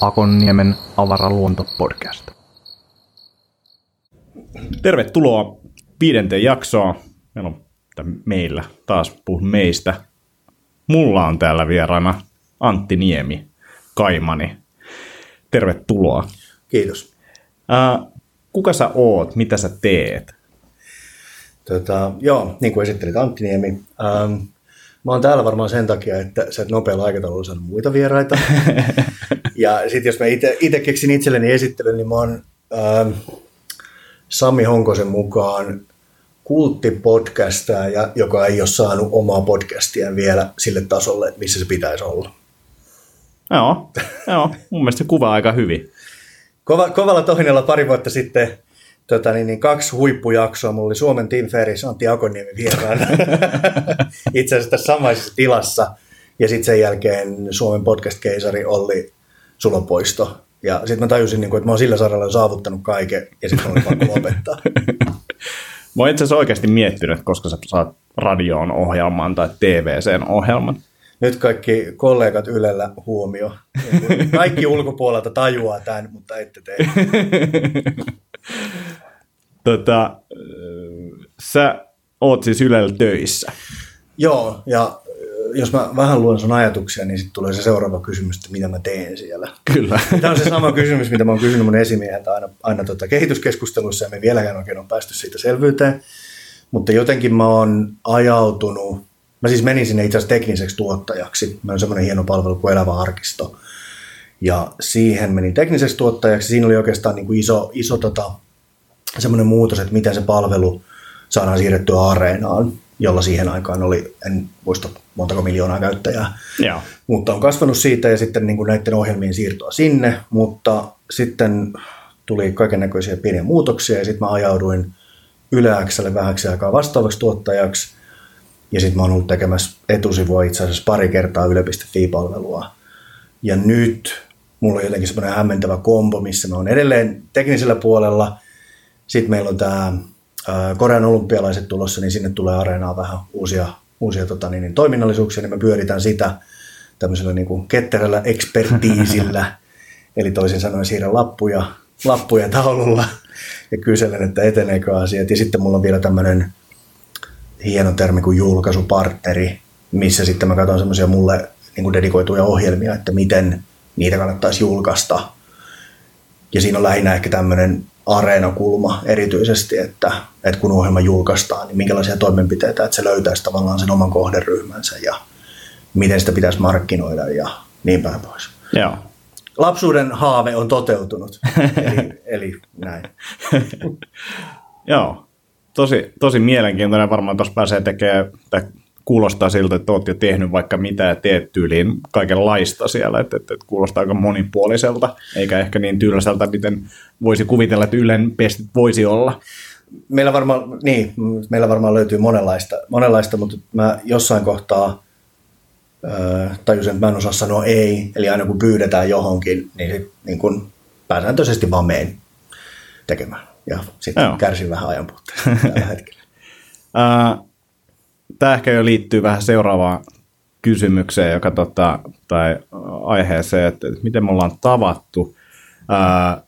Akonniemen avaraluontopodcast. Tervetuloa viidenteen jaksoon. Meillä on meillä, taas puhun meistä. Mulla on täällä vieraana Antti Niemi, Kaimani. Tervetuloa. Kiitos. Äh, kuka sä oot? Mitä sä teet? Tota, joo, niin kuin esittelit Antti Niemi. Ähm, mä oon täällä varmaan sen takia, että sä et nopealla aikataululla saanut muita vieraita. ja sitten jos mä itse keksin itselleni esittelyn, niin mä oon ähm, Sami Honkosen mukaan kulttipodcastaja, joka ei ole saanut omaa podcastia vielä sille tasolle, missä se pitäisi olla. Joo, joo mun mielestä se kuvaa aika hyvin. Kova, kovalla tohinella pari vuotta sitten tota, niin, niin kaksi huippujaksoa. Mulla oli Suomen Tim Ferris, Antti Akoniemi vieraana. Itse asiassa tässä samaisessa tilassa. Ja sitten sen jälkeen Suomen podcast-keisari Olli Sulopoisto. Ja sitten mä tajusin, niin kuin, että mä oon sillä saralla saavuttanut kaiken, ja sitten mä olin pakko lopettaa. mä oon itse asiassa oikeasti miettinyt, koska sä saat radioon ohjelman tai TVCn ohjelman. Nyt kaikki kollegat Ylellä huomio. Kaikki ulkopuolelta tajuaa tämän, mutta ette tee. Tota, sä oot siis Ylellä töissä. Joo, ja jos mä vähän luen sun ajatuksia, niin sitten tulee se seuraava kysymys, että mitä mä teen siellä. Kyllä. Tämä on se sama kysymys, mitä mä oon kysynyt mun esimieheltä aina, aina tota kehityskeskusteluissa, ja me vieläkään oikein on päästy siitä selvyyteen. Mutta jotenkin mä oon ajautunut, mä siis menin sinne itse asiassa tekniseksi tuottajaksi. Mä on semmoinen hieno palvelu kuin Elävä arkisto. Ja siihen menin tekniseksi tuottajaksi. Siinä oli oikeastaan niin kuin iso, iso tota, semmoinen muutos, että miten se palvelu saadaan siirrettyä areenaan jolla siihen aikaan oli, en muista montako miljoonaa käyttäjää, Joo. mutta on kasvanut siitä ja sitten niin kuin näiden ohjelmien siirtoa sinne, mutta sitten tuli kaiken näköisiä pieniä muutoksia ja sitten mä ajauduin Yle Xlle vähäksi aikaa vastaavaksi tuottajaksi. Ja sitten mä oon ollut tekemässä etusivua itse asiassa pari kertaa yle.fi-palvelua ja nyt mulla on jotenkin semmoinen hämmentävä kombo, missä mä oon edelleen teknisellä puolella, sitten meillä on tämä Korean olympialaiset tulossa, niin sinne tulee areenaa vähän uusia, uusia tota, niin, niin, toiminnallisuuksia, niin me pyöritään sitä tämmöisellä niin kuin ketterällä ekspertiisillä, eli toisin sanoen siirrän lappuja, lappuja taululla ja kyselen, että eteneekö asiat. Ja sitten mulla on vielä tämmöinen hieno termi kuin julkaisupartneri, missä sitten mä katson semmoisia mulle niin kuin dedikoituja ohjelmia, että miten niitä kannattaisi julkaista. Ja siinä on lähinnä ehkä tämmöinen areenakulma erityisesti, että, että kun ohjelma julkaistaan, niin minkälaisia toimenpiteitä, että se löytäisi tavallaan sen oman kohderyhmänsä ja miten sitä pitäisi markkinoida ja niin päin pois. Joo. Lapsuuden haave on toteutunut, eli, eli näin. Joo, tosi, tosi mielenkiintoinen. Varmaan tuossa pääsee tekemään, kuulostaa siltä, että olet jo tehnyt vaikka mitä ja teet tyyliin kaikenlaista siellä, että, että, että kuulostaa aika monipuoliselta, eikä ehkä niin tylsältä, miten voisi kuvitella, että Ylen pestit voisi olla. Meillä varmaan, niin, meillä varmaan löytyy monenlaista, monenlaista mutta mä jossain kohtaa äh, tajusin, että mä en osaa sanoa ei, eli aina kun pyydetään johonkin, niin, sit, niin kun pääsääntöisesti vaan meen tekemään. Ja sitten kärsin vähän ajan tällä hetkellä. Uh, tämä ehkä jo liittyy vähän seuraavaan kysymykseen, joka tota, tai aiheeseen, että, että miten me ollaan tavattu. Ää,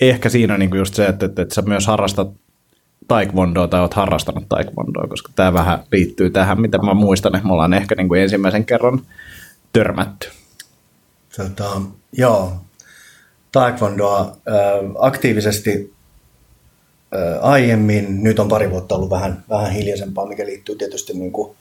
ehkä siinä on niinku just se, että, että, että sä myös harrastat taekwondoa tai oot harrastanut taekwondoa, koska tämä vähän liittyy tähän, mitä mä muistan, että me ollaan ehkä niinku ensimmäisen kerran törmätty. Tota, joo, taekwondoa aktiivisesti aiemmin. Nyt on pari vuotta ollut vähän, vähän hiljaisempaa, mikä liittyy tietysti niin kuin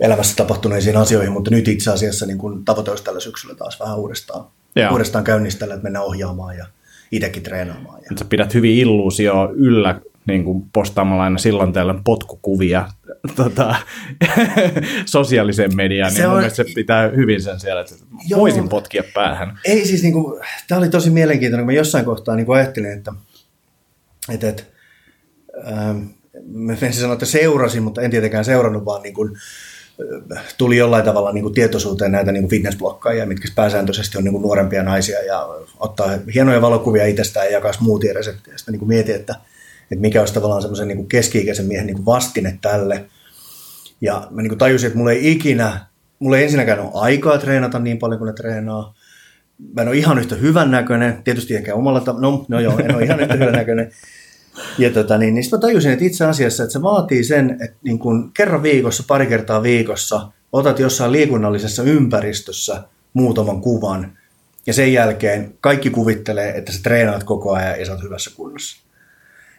elämässä tapahtuneisiin asioihin, mutta nyt itse asiassa niin kuin tavoite olisi tällä syksyllä taas vähän uudestaan, Joo. uudestaan käynnistellä, että mennään ohjaamaan ja itsekin treenaamaan. Ja... Sä pidät hyvin illuusio yllä niin kuin postaamalla aina silloin tällöin potkukuvia tota, sosiaaliseen mediaan, niin se on... se pitää hyvin sen siellä, että Joo. voisin potkia päähän. Ei siis, niin kuin, tämä oli tosi mielenkiintoinen, kun mä jossain kohtaa niin kuin ajattelin, että – että, että ähm, mä en sanoa, että seurasin, mutta en tietenkään seurannut, vaan niin kuin, äh, tuli jollain tavalla niin kuin tietoisuuteen näitä niin fitnessblokkaajia, mitkä pääsääntöisesti on niin kuin nuorempia naisia ja ottaa hienoja valokuvia itsestään ja jakaa smoothie-reseptiä. Sitten niin mietin, että, että mikä olisi tavallaan semmoisen niin keski-ikäisen miehen niin kuin vastine tälle. Ja mä niin kuin tajusin, että mulla ei ikinä, mulla ei ensinnäkään ole aikaa treenata niin paljon kuin ne treenaa. Mä en ole ihan yhtä hyvän näköinen, tietysti ehkä omalla tavalla, no, no joo, en ole ihan yhtä hyvän näköinen. Ja tota, niin, niin sitten mä tajusin, että itse asiassa että se vaatii sen, että niin kun kerran viikossa, pari kertaa viikossa otat jossain liikunnallisessa ympäristössä muutaman kuvan ja sen jälkeen kaikki kuvittelee, että sä treenaat koko ajan ja sä oot hyvässä kunnossa.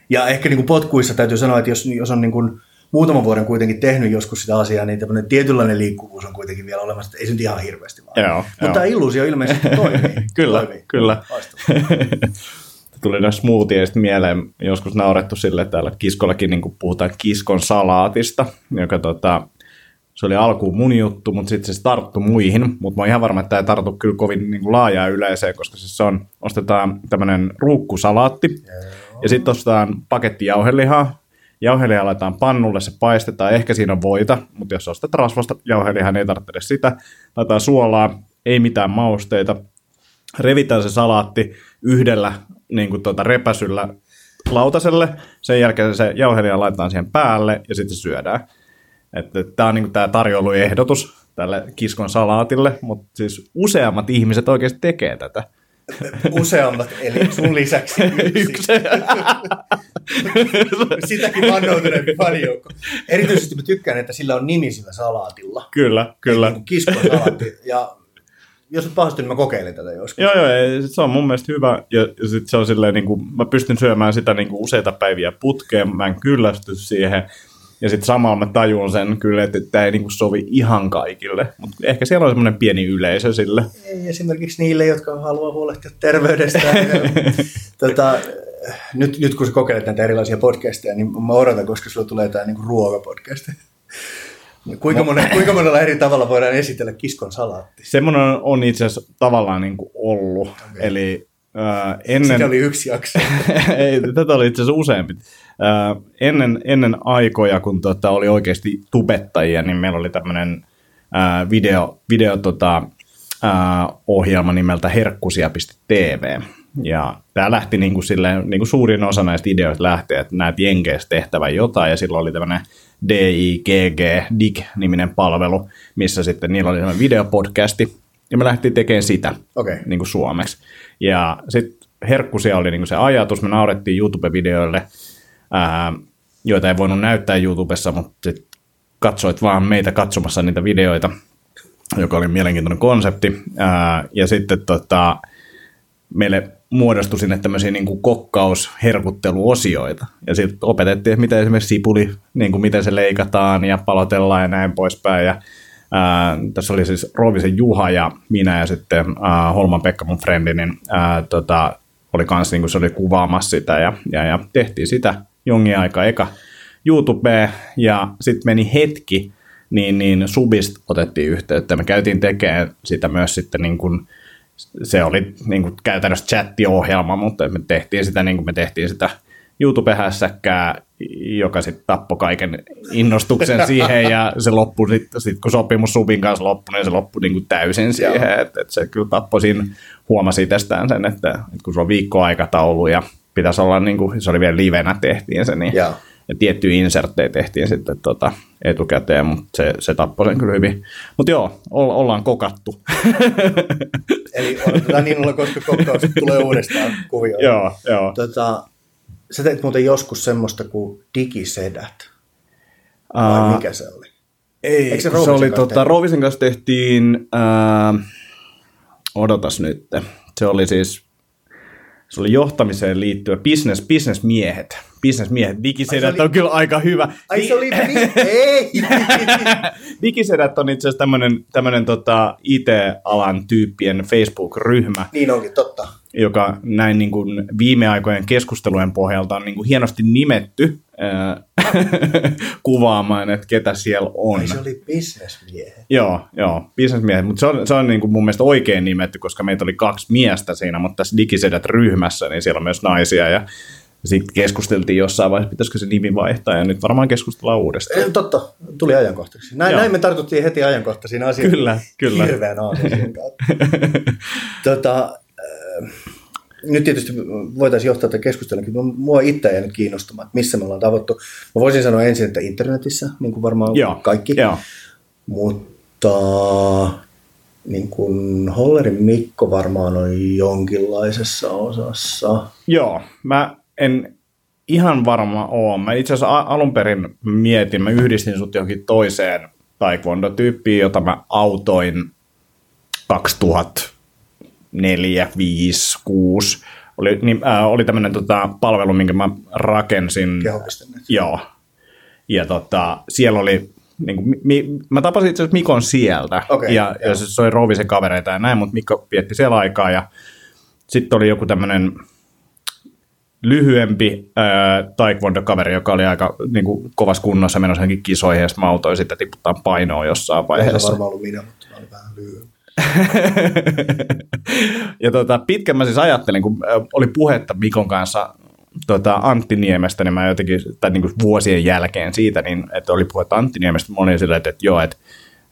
Ja ehkä niin kuin potkuissa täytyy sanoa, että jos, jos on niin kuin muutaman vuoden kuitenkin tehnyt joskus sitä asiaa, niin tämmöinen tietynlainen liikkuvuus on kuitenkin vielä olemassa, että ei se nyt ihan hirveästi vaan. Joo, Mutta joo. tämä illuusio ilmeisesti toimii. Kyllä, toimii. kyllä. Tuli näistä smoothieista mieleen, joskus naurettu sille, täällä kiskollakin niin puhutaan kiskon salaatista, joka tota, se oli alkuun mun juttu, mutta sitten se tarttui muihin, mutta mä oon ihan varma, että tämä ei tartu kyllä kovin niin kuin laajaa yleiseen, koska siis se on, ostetaan tämmöinen ruukkusalaatti, ja sitten ostetaan paketti jauhelihaa, jauhelihaa laitetaan pannulle, se paistetaan, ehkä siinä on voita, mutta jos ostat rasvasta jauhelihaa, niin ei tarvitse edes sitä, laitetaan suolaa, ei mitään mausteita, revitään se salaatti yhdellä niin kuin tuota, repäsyllä lautaselle, sen jälkeen se jauhelia laitetaan siihen päälle ja sitten syödään. Tämä on niin tämä tarjouluehdotus tälle kiskon salaatille, mutta siis useammat ihmiset oikeasti tekee tätä. Useammat, eli sun lisäksi yksi. Sitäkin vannoutuneempi fanijoukko. Erityisesti mä tykkään, että sillä on nimi sillä salaatilla. Kyllä, kyllä. Niin kiskon salaatti. Ja jos et pahasti, niin mä kokeilen tätä joskus. Joo, joo, ei, se on mun mielestä hyvä, ja, ja sit se on silleen, niin kuin, mä pystyn syömään sitä niin kuin useita päiviä putkeen, mä en kyllästy siihen, ja sitten samalla mä tajun sen kyllä, että tämä ei niin kuin sovi ihan kaikille, mutta ehkä siellä on semmoinen pieni yleisö sille. Ei esimerkiksi niille, jotka haluaa huolehtia terveydestään. tota, nyt, nyt kun sä kokeilet näitä erilaisia podcasteja, niin mä odotan, koska sulla tulee tämä niin ruokapodcast. Kuinka, monen, kuinka monella eri tavalla voidaan esitellä kiskon salaatti? Semmoinen on itse asiassa tavallaan niin kuin ollut, okay. eli äh, ennen... Siinä oli yksi jakso. ei, tätä oli itse asiassa useampi. Äh, ennen, ennen aikoja, kun tota, oli oikeasti tubettajia, niin meillä oli tämmöinen äh, video, video tota, äh, ohjelma nimeltä herkkusia.tv. Ja tämä lähti niin kuin silleen, niin kuin suurin osa näistä ideoista lähtee, että näet Jenkeissä tehtävän jotain, ja silloin oli tämmöinen DIGG, DIG-niminen palvelu, missä sitten niillä oli tämmöinen videopodcasti, ja me lähtiin tekemään sitä Okei. niin kuin suomeksi. Ja sitten herkkusia oli niin kuin se ajatus, me naurettiin YouTube-videoille, ää, joita ei voinut näyttää YouTubessa, mutta sit katsoit vaan meitä katsomassa niitä videoita, joka oli mielenkiintoinen konsepti. Ää, ja sitten tota, meille muodostui sinne tämmöisiä niin kuin kokkausherkutteluosioita. Ja sitten opetettiin, että miten esimerkiksi sipuli, niin kuin miten se leikataan ja palotellaan ja näin poispäin. Ja, ää, tässä oli siis Roovisen Juha ja minä ja sitten ää, Holman Pekka, mun frendi, niin ää, tota, oli kanssa niin kuin se oli kuvaamassa sitä ja, ja, ja tehtiin sitä jonkin aikaa eka YouTubeen ja sitten meni hetki, niin, niin Subista otettiin yhteyttä. Me käytiin tekemään sitä myös sitten niin kuin, se oli niin kuin käytännössä chattiohjelma, mutta me tehtiin sitä niin kuin me tehtiin sitä YouTube-hässäkkää, joka sitten tappoi kaiken innostuksen siihen ja se loppui sitten, sit kun sopimus Subin kanssa loppui, niin se loppui niin kuin täysin siihen, että, että se kyllä tappoi siinä, huomasi itsestään sen, että, että kun se on viikkoaikataulu ja pitäisi olla, niin kuin, se oli vielä livenä tehtiin se, niin Joo. Ja tiettyjä inserttejä tehtiin sitten tota, etukäteen, mutta se, se tappoi sen kyllä hyvin. Mutta joo, olla, ollaan kokattu. Eli odotetaan niin olla, koska kokkaus tulee uudestaan kuvioon. joo, joo. Tota, sä teit muuten joskus semmoista kuin digisedät. Vai Aa, mikä se oli? Ei, Eikö se se, oli, tota, tehty? Roovisen kanssa tehtiin, ää, odotas nyt, se oli siis, se oli johtamiseen liittyvä business, businessmiehet. Businessmiehet, digisedät oli- on kyllä aika hyvä. Ai se oli... Ei! Digisedät on itse asiassa tämmöinen, tämmöinen tota IT-alan tyyppien Facebook-ryhmä, niin onkin, totta. joka näin niin kuin viime aikojen keskustelujen pohjalta on niin kuin hienosti nimetty ää, kuvaamaan, että ketä siellä on. Ai se oli bisnesmiehet. Joo, joo, bisnesmiehet, mutta se on, se on niin kuin mun mielestä oikein nimetty, koska meitä oli kaksi miestä siinä, mutta tässä digisedät ryhmässä, niin siellä on myös naisia ja sitten keskusteltiin jossain vaiheessa, pitäisikö se nimi vaihtaa ja nyt varmaan keskustellaan uudestaan. Ei, totta, tuli ajankohtaiseksi. Näin, Joo. näin me tartuttiin heti ajankohtaisiin asioihin. Kyllä, kyllä. Hirveän kautta. tota, äh, nyt tietysti voitaisiin johtaa tätä keskustelua, mutta mua itse ei nyt kiinnostamaan, että missä me ollaan tavattu. Mä voisin sanoa ensin, että internetissä, niin kuin varmaan Joo, kaikki. Joo. Mutta niin kuin Hollerin Mikko varmaan on jonkinlaisessa osassa. Joo, mä en ihan varma ole. Mä itse asiassa alun perin mietin, mä yhdistin sut johonkin toiseen taekwondo-tyyppiin, jota mä autoin 2004, 5, 6. Oli, niin, äh, oli tämmöinen tota, palvelu, minkä mä rakensin. Joo. Ja tota, siellä oli, niin kuin, mi, mä tapasin itse asiassa Mikon sieltä. Okei, ja, joo. ja se soi Rouvisen kavereita ja näin, mutta Mikko vietti siellä aikaa. Ja sitten oli joku tämmöinen lyhyempi ää, taekwondo-kaveri, joka oli aika niin kuin, kovassa kunnossa menossa johonkin kisoihin, ja sitten mä autoin sitten tiputtaa painoa jossain Ei se vaiheessa. varmaan ollut minä, mutta mä olin vähän lyhyempi. Ja tota, pitkän mä siis ajattelin, kun oli puhetta Mikon kanssa tota, Antti Niemestä, niin mä jotenkin, tai niin kuin vuosien jälkeen siitä, niin että oli puhetta Antti Niemestä, mä olin silleen, että, että joo, että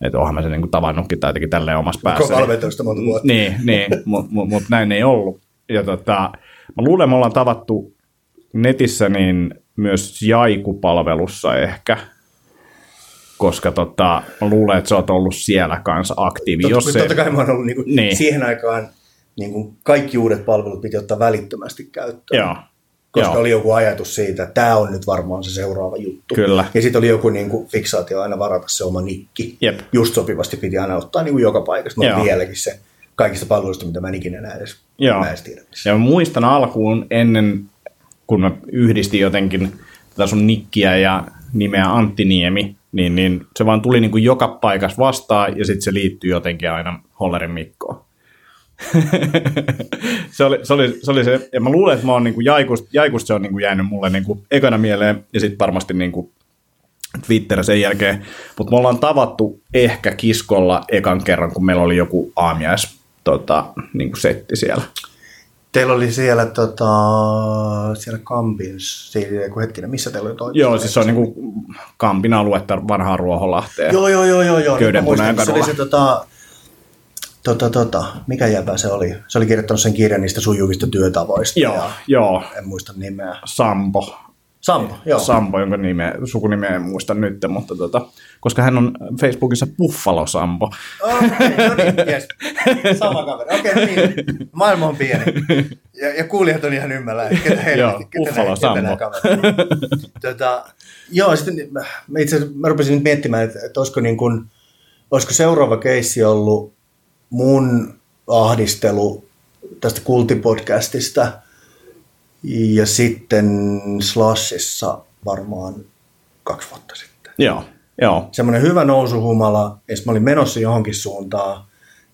että onhan mä sen niin kuin tavannutkin tai jotenkin tälleen omassa päässä. Valmentelusta monta vuotta. Niin, niin mutta mut, mut näin ei ollut. Ja tota, mä luulen, että me ollaan tavattu netissä niin myös Jaiku-palvelussa ehkä, koska tota, mä luulen, että sä oot ollut siellä kanssa aktiivi. Totta, jos se, totta kai mä oon ollut niin kuin, Niin. siihen aikaan niin kuin kaikki uudet palvelut piti ottaa välittömästi käyttöön. Joo, Koska joo. oli joku ajatus siitä, että tämä on nyt varmaan se seuraava juttu. Kyllä. Ja sitten oli joku niin kuin, fiksaatio aina varata se oma nikki. Jep. Just sopivasti piti aina ottaa niin kuin joka paikasta. Joo. Mutta vieläkin se kaikista palveluista, mitä mä en ikinä näe edes, Joo. mä edes tiedä. missä. Ja mä muistan alkuun ennen, kun mä yhdistin jotenkin tätä sun nikkiä ja nimeä Antti Niemi, niin, niin se vaan tuli niin kuin joka paikassa vastaan ja sitten se liittyy jotenkin aina Hollerin Mikkoon. se, oli, se, oli, se, oli se, ja mä luulen, että mä oon niin kuin jaikusta, jaikusta se on niin kuin jäänyt mulle niin kuin ekana mieleen ja sitten varmasti niin kuin Twitter sen jälkeen, mutta me ollaan tavattu ehkä kiskolla ekan kerran, kun meillä oli joku aamiais tota, niin kuin setti siellä. Teillä oli siellä, tota, siellä Kampin, siellä, kun hetkinen, missä teillä oli toi? Joo, siis se on niinku Kampin aluetta vanhaa Ruoholahteen. Joo, joo, joo, joo. joo. Nyt mä Köydenpunainen muistan, Se oli kadulla. se, tota, tota, tota, mikä jäpä se oli? Se oli kirjoittanut sen kirjan niistä sujuvista työtavoista. Joo, Ja joo. en muista nimeä. Sampo. Sampo, joo. Sampo, jonka nimeä, sukunimeä en muista nyt, mutta tota, koska hän on Facebookissa Buffalo Sampo. Okei, no niin, yes. Sama kaveri. Okei, no niin. Maailma on pieni. Ja, ja kuulijat on ihan ymmällä. että Ketä Joo, helvetti, ketä, Buffalo Sampo. tota, joo, sitten mä, mä itse asiassa mä rupesin nyt miettimään, että, että olisiko, niin kuin, olisiko seuraava keissi ollut mun ahdistelu tästä kultipodcastista ja sitten Slashissa varmaan kaksi vuotta sitten Joo, joo. semmoinen hyvä nousuhumala, ja sitten mä olin menossa johonkin suuntaan,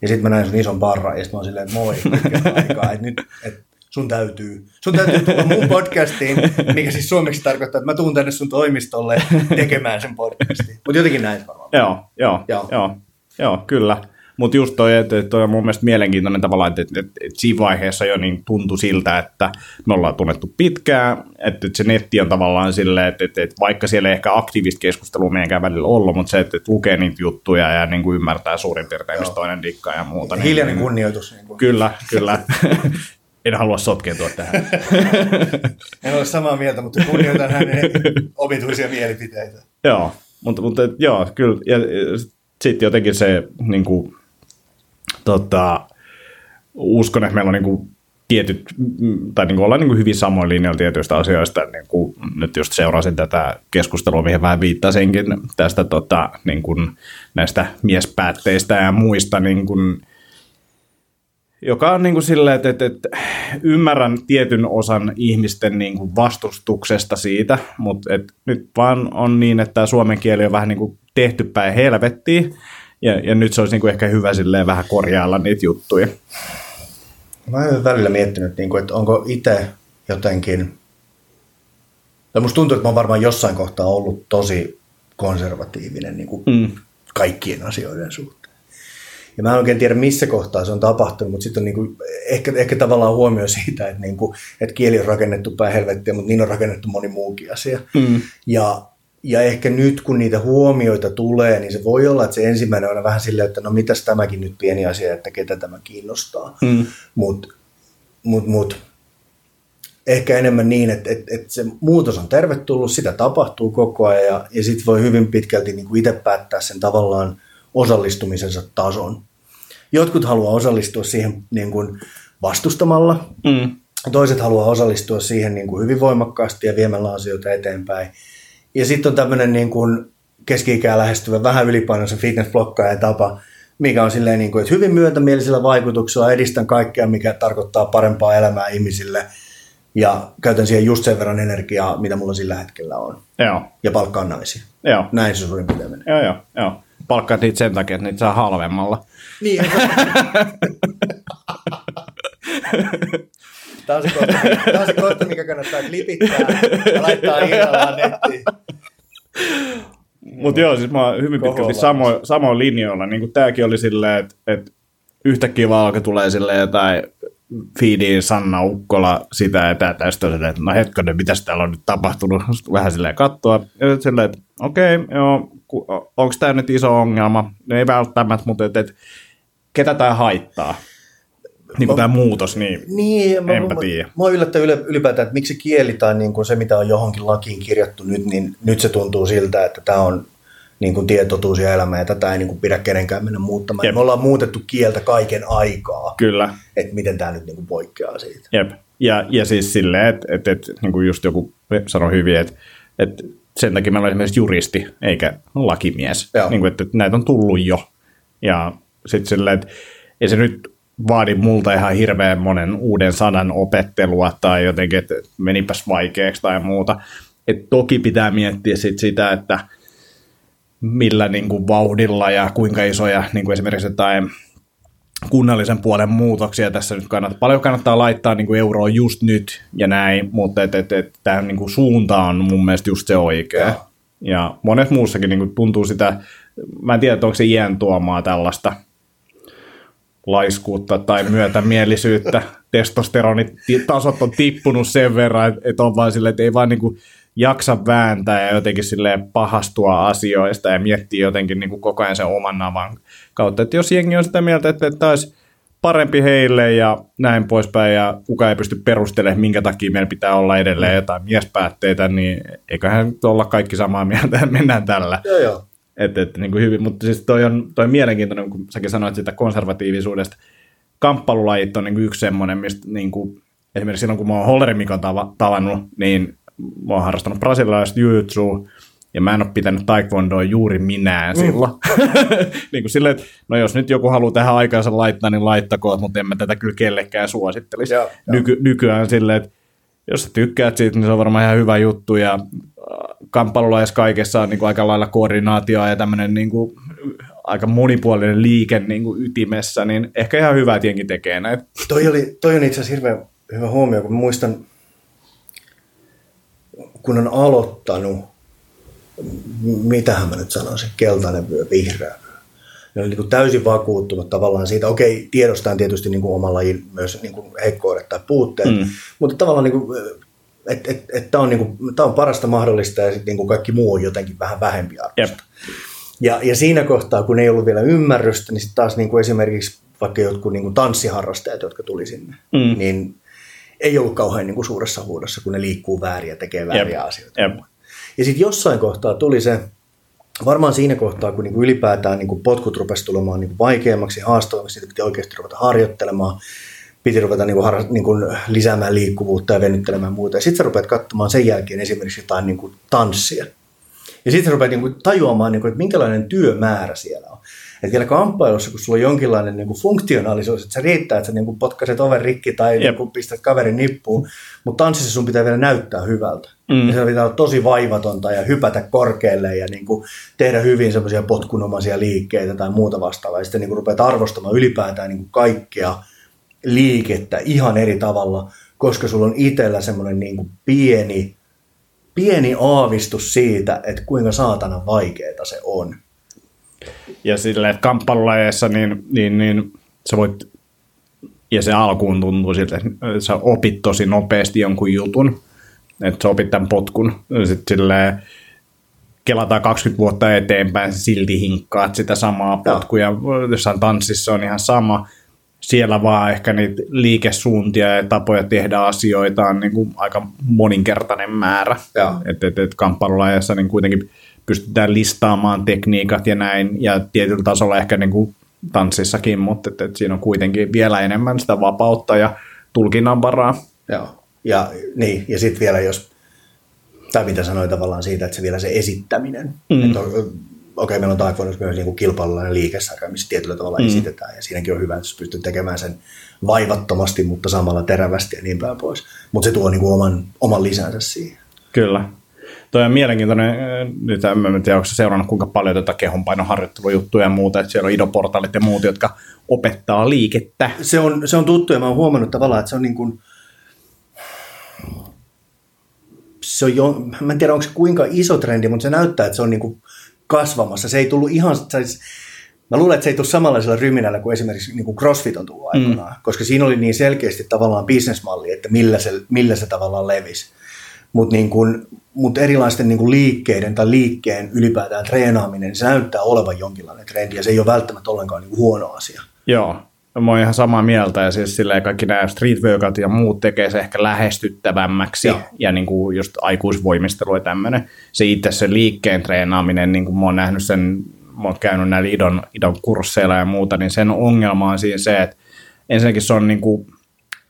ja sitten mä näin sun ison barran, ja sitten mä olin silleen, että moi, aikaa, että nyt, että sun täytyy, sun täytyy tulla mun podcastiin, mikä siis suomeksi tarkoittaa, että mä tuun tänne sun toimistolle tekemään sen podcastin. Mutta jotenkin näin varmaan. Joo, joo, Joo. joo, joo kyllä. Mutta just toi, että toi on mun mielestä mielenkiintoinen tavallaan, että, että, että, siinä vaiheessa jo niin tuntui siltä, että me ollaan tunnettu pitkään, että, että se netti on tavallaan silleen, että, että, että vaikka siellä ei ehkä aktiivista keskustelua meidänkään välillä ollut, mutta se, että, että lukee niitä juttuja ja niin kuin ymmärtää suurin piirtein, mistä toinen dikkaa ja muuta. Hiljainen kunnioitus. Niin kuin. Kyllä, kyllä. en halua sotkeutua tähän. En ole samaa mieltä, mutta kunnioitan hänen omituisia mielipiteitä. Joo, mutta, mutta joo, kyllä. Ja, sitten jotenkin se, niin kuin, tota, uskon, että meillä on niin kuin, tietyt, mm, tai niin kuin ollaan niin kuin hyvin samoin linjoilla tietyistä asioista. Niin kuin, nyt just seurasin tätä keskustelua, mihin vähän viittasinkin tästä tota, niin kuin, näistä miespäätteistä ja muista, niin kuin, joka on niin kuin silleen, että, että, että ymmärrän tietyn osan ihmisten niin kuin vastustuksesta siitä, mutta et nyt vaan on niin, että suomen kieli on vähän niin kuin tehty päin helvettiin, ja, ja nyt se olisi niin kuin ehkä hyvä silleen vähän korjailla niitä juttuja. Mä oon välillä miettinyt, niin kuin, että onko itse jotenkin, tai musta tuntuu, että mä oon varmaan jossain kohtaa ollut tosi konservatiivinen niin kuin Mm. kaikkien asioiden suhteen. Ja mä en oikein tiedä, missä kohtaa se on tapahtunut, mutta sitten on niin kuin, ehkä, ehkä tavallaan huomio siitä, että, niin kuin, että kieli on rakennettu päin helvettiä, mutta niin on rakennettu moni muukin asia. Mm. Ja, ja ehkä nyt, kun niitä huomioita tulee, niin se voi olla, että se ensimmäinen on vähän silleen, että no mitäs tämäkin nyt pieni asia, että ketä tämä kiinnostaa. Mm. Mutta mut, mut, ehkä enemmän niin, että, että, että se muutos on tervetullut, sitä tapahtuu koko ajan ja, ja sitten voi hyvin pitkälti niin kuin itse päättää sen tavallaan osallistumisensa tason. Jotkut haluaa osallistua siihen niin kuin vastustamalla, Mm. toiset haluaa osallistua siihen niin kuin hyvin voimakkaasti ja viemällä asioita eteenpäin. Ja sitten on tämmöinen niin kuin keski-ikää lähestyvä vähän ylipainoisen fitness tapa, mikä on silleen, niin kuin, että hyvin myötämielisillä vaikutuksilla edistän kaikkea, mikä tarkoittaa parempaa elämää ihmisille ja käytän siihen just sen verran energiaa, mitä mulla sillä hetkellä on. Joo, Ja palkkaan naisia. joo, Näin se suurin piirtein menee. joo, joo, joo. Palkkaat niitä sen takia, että niitä saa halvemmalla. Niin, Tämä on, se kohta, tämä on se kohta, mikä kannattaa klipittää ja laittaa irrallaan nettiin. Mutta joo, siis mä oon hyvin pitkälti samo, samoin linjoilla. Niin tääkin oli silleen, että et yhtäkkiä vaan alkoi tulee silleen jotain feediin Sanna Ukkola sitä ja tätä. Sitten silleen, että no hetkonen, mitä täällä on nyt tapahtunut? Sitten vähän silleen katsoa. Ja sitten silleen, että okei, joo, onko tämä nyt iso ongelma? No ei välttämättä, mutta et, et, ketä tämä haittaa? Niin kuin tämä muutos, niin Niin, mä, Enpä mä, tiedä. mä yllättää ylipäätään, että miksi kieli tai niin kuin se, mitä on johonkin lakiin kirjattu nyt, niin nyt se tuntuu siltä, että tämä on niin kuin tietotuus ja elämä ja tätä ei niin kuin pidä kenenkään mennä muuttamaan. Jep. Me ollaan muutettu kieltä kaiken aikaa, kyllä. että miten tämä nyt niin kuin poikkeaa siitä. Jep. Ja, ja siis silleen, että et, et, niin kuin just joku sanoi hyvin, että et sen takia meillä on esimerkiksi juristi, eikä lakimies. Joo. Niin kuin, että, että näitä on tullut jo. Ja sitten silleen, että ei se nyt vaadi multa ihan hirveän monen uuden sanan opettelua tai jotenkin, että menipäs vaikeaksi tai muuta. Et toki pitää miettiä sit sitä, että millä niin kuin vauhdilla ja kuinka isoja niin kuin esimerkiksi jotain kunnallisen puolen muutoksia tässä nyt kannattaa. Paljon kannattaa laittaa niin kuin euroa just nyt ja näin, mutta et, et, et, tämä niin kuin suunta on mun mielestä just se oikea. Ja monet muussakin niin kuin tuntuu sitä, mä en tiedä, onko se iän tuomaa tällaista laiskuutta tai myötämielisyyttä. Testosteronitasot on tippunut sen verran, että, on vaan silleen, että ei vaan niin kuin jaksa vääntää ja jotenkin silleen pahastua asioista ja miettiä jotenkin niin kuin koko ajan sen oman navan kautta. Että jos jengi on sitä mieltä, että, että olisi parempi heille ja näin poispäin ja kukaan ei pysty perustelemaan, minkä takia meillä pitää olla edelleen jotain miespäätteitä, niin eiköhän olla kaikki samaa mieltä ja mennään tällä. Joo, joo. Et, et, niin kuin hyvin, mutta siis toi on, toi on mielenkiintoinen, kun säkin sanoit sitä konservatiivisuudesta. Kamppailulajit on niin kuin yksi semmoinen, mistä niin kuin, esimerkiksi silloin, kun mä oon Hollerin Mikon tava, tavannut, niin mä oon harrastanut brasilialaista jiu ja mä en ole pitänyt taekwondoa juuri minään silloin. niin kuin silleen, että no jos nyt joku haluaa tähän aikaansa laittaa, niin laittakoon, mutta en mä tätä kyllä kellekään suosittelisi. Joo, joo. Nyky, nykyään silleen, että jos sä tykkäät siitä, niin se on varmaan ihan hyvä juttu ja kamppailulajassa kaikessa on niin kuin aika lailla koordinaatioa ja tämmöinen niin kuin, aika monipuolinen liike niin kuin ytimessä, niin ehkä ihan hyvä, jengi tekee näitä. Toi, oli, toi on itse asiassa hirveän hyvä huomio, kun muistan, kun on aloittanut, mitähän mä nyt sanoisin, keltainen vyö, vihreä vyö. Ne oli niin kuin täysin vakuuttunut tavallaan siitä, okei, tiedostaan tietysti niin kuin omalla lajin myös niin kuin heikkoudet tai puutteet, mm. mutta tavallaan niin kuin, että et, et tämä on, niin kuin, tää on parasta mahdollista ja sitten niin kuin kaikki muu on jotenkin vähän vähempi arvosta. Ja, ja siinä kohtaa, kun ei ollut vielä ymmärrystä, niin sitten taas niin kuin esimerkiksi vaikka jotkut niin kuin tanssiharrastajat, jotka tuli sinne, Mm. niin ei ollut kauhean niin kuin suuressa huudossa, kun ne liikkuu väärin ja tekee vääriä Jep. asioita. Jep. Ja sitten jossain kohtaa tuli se, varmaan siinä kohtaa, kun niin kuin ylipäätään niin kuin potkut rupesi tulemaan niin kuin vaikeammaksi ja haastavammaksi, siitä piti oikeasti ruveta harjoittelemaan, piti ruveta niin kuin, har, niin kuin lisäämään liikkuvuutta ja venyttelemään muuta. Ja sitten sä rupeat katsomaan sen jälkeen esimerkiksi jotain niin kuin tanssia. Ja sitten sä rupeat niin kuin tajuamaan, niin kuin, että minkälainen työmäärä siellä on. Että vielä kamppailussa, kun sulla on jonkinlainen niin kuin funktionaalisuus, että se riittää, että sä niin kuin potkaset oven rikki tai niin kuin pistät kaverin nippuun, mutta tanssissa sun pitää vielä näyttää hyvältä. Mm. Ja se pitää olla tosi vaivatonta ja hypätä korkealle ja niin kuin tehdä hyvin semmoisia potkunomaisia liikkeitä tai muuta vastaavaa. Ja sitten niin kuin rupeat arvostamaan ylipäätään niin kuin kaikkea liikettä ihan eri tavalla, koska sulla on itsellä semmoinen niin kuin pieni, pieni aavistus siitä, että kuinka saatana vaikeeta se on. Ja silleen, että kamppailulajeissa, niin, niin, niin sä voit, ja se alkuun tuntuu siltä, että sä opit tosi nopeasti jonkun jutun, että sä opit tämän potkun, sitten silleen, kelataan 20 vuotta eteenpäin, silti hinkkaat sitä samaa potkua, ja jossain tanssissa on ihan sama. Siellä vaan ehkä niitä liikesuuntia ja tapoja tehdä asioita on niin kuin aika moninkertainen määrä. Että et, et kamppailulajassa niin kuitenkin pystytään listaamaan tekniikat ja näin, ja tietyllä tasolla ehkä niin kuin tanssissakin, mutta et, et siinä on kuitenkin vielä enemmän sitä vapautta ja tulkinnan varaa. Joo, ja, niin, ja sitten vielä jos, tai mitä sanoin tavallaan siitä, että se vielä se esittäminen, mm. että okei, meillä on taekwondo myös niin kilpailullinen liikesarja, missä tietyllä tavalla mm. esitetään, ja siinäkin on hyvä, että pystyy tekemään sen vaivattomasti, mutta samalla terävästi ja niin päin pois. Mutta se tuo niin kuin oman, oman lisänsä siihen. Kyllä. Tuo on mielenkiintoinen, äh, nyt en tiedä, onko seurannut kuinka paljon tätä kehonpainoharjoittelujuttuja ja muuta, että siellä on idoportalit ja muut, jotka opettaa liikettä. Se on, se on tuttu ja mä oon huomannut tavallaan, että se on niin kuin, se on jo, mä en tiedä onko se kuinka iso trendi, mutta se näyttää, että se on niin kuin kasvamassa. Se ei tullut ihan, se, mä luulen, että se ei tule samanlaisella ryminällä kuin esimerkiksi niin kuin CrossFit on tullut aikanaan, mm. koska siinä oli niin selkeästi tavallaan bisnesmalli, että millä se, millä se tavallaan levisi. Mutta niin kuin, mut erilaisten niin kuin liikkeiden tai liikkeen ylipäätään treenaaminen, niin se näyttää olevan jonkinlainen trendi ja se ei ole välttämättä ollenkaan niin kuin huono asia. Joo, mä oon ihan samaa mieltä ja siis silleen kaikki nämä street workout ja muut tekee se ehkä lähestyttävämmäksi Joo. ja niin kuin just aikuisvoimistelu ja tämmöinen. Se itse se liikkeen treenaaminen, niin kuin mä oon nähnyt sen, mä oon käynyt näillä idon, idon kursseilla ja muuta, niin sen ongelma on siinä se, että ensinnäkin se on, niin kuin,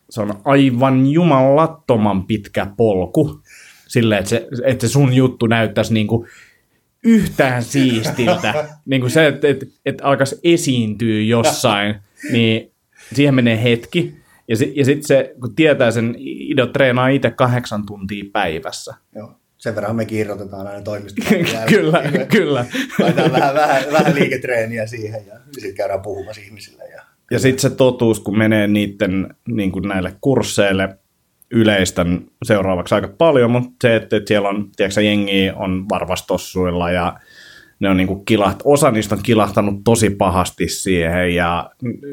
se on aivan jumalattoman pitkä polku silleen, että se, että se sun juttu näyttäisi niin kuin yhtään siistiltä. niin kuin se, että, että, että alkaisi esiintyä jossain, niin siihen menee hetki. Ja, si, ja sitten se, kun tietää sen, Ido treenaa itse kahdeksan tuntia päivässä. Joo. Sen verran me kirjoitetaan aina toimistoon. kyllä, kyllä. Laitetaan vähän, vähän, vähän liiketreeniä siihen ja sitten käydään puhumassa ihmisille. Ja, ja sitten se totuus, kun menee niiden niin kuin näille kursseille, yleistän seuraavaksi aika paljon, mutta se, että, että siellä on, tiedätkö, jengi on varvastossuilla ja ne on niinku kilaht, osa niistä on kilahtanut tosi pahasti siihen ja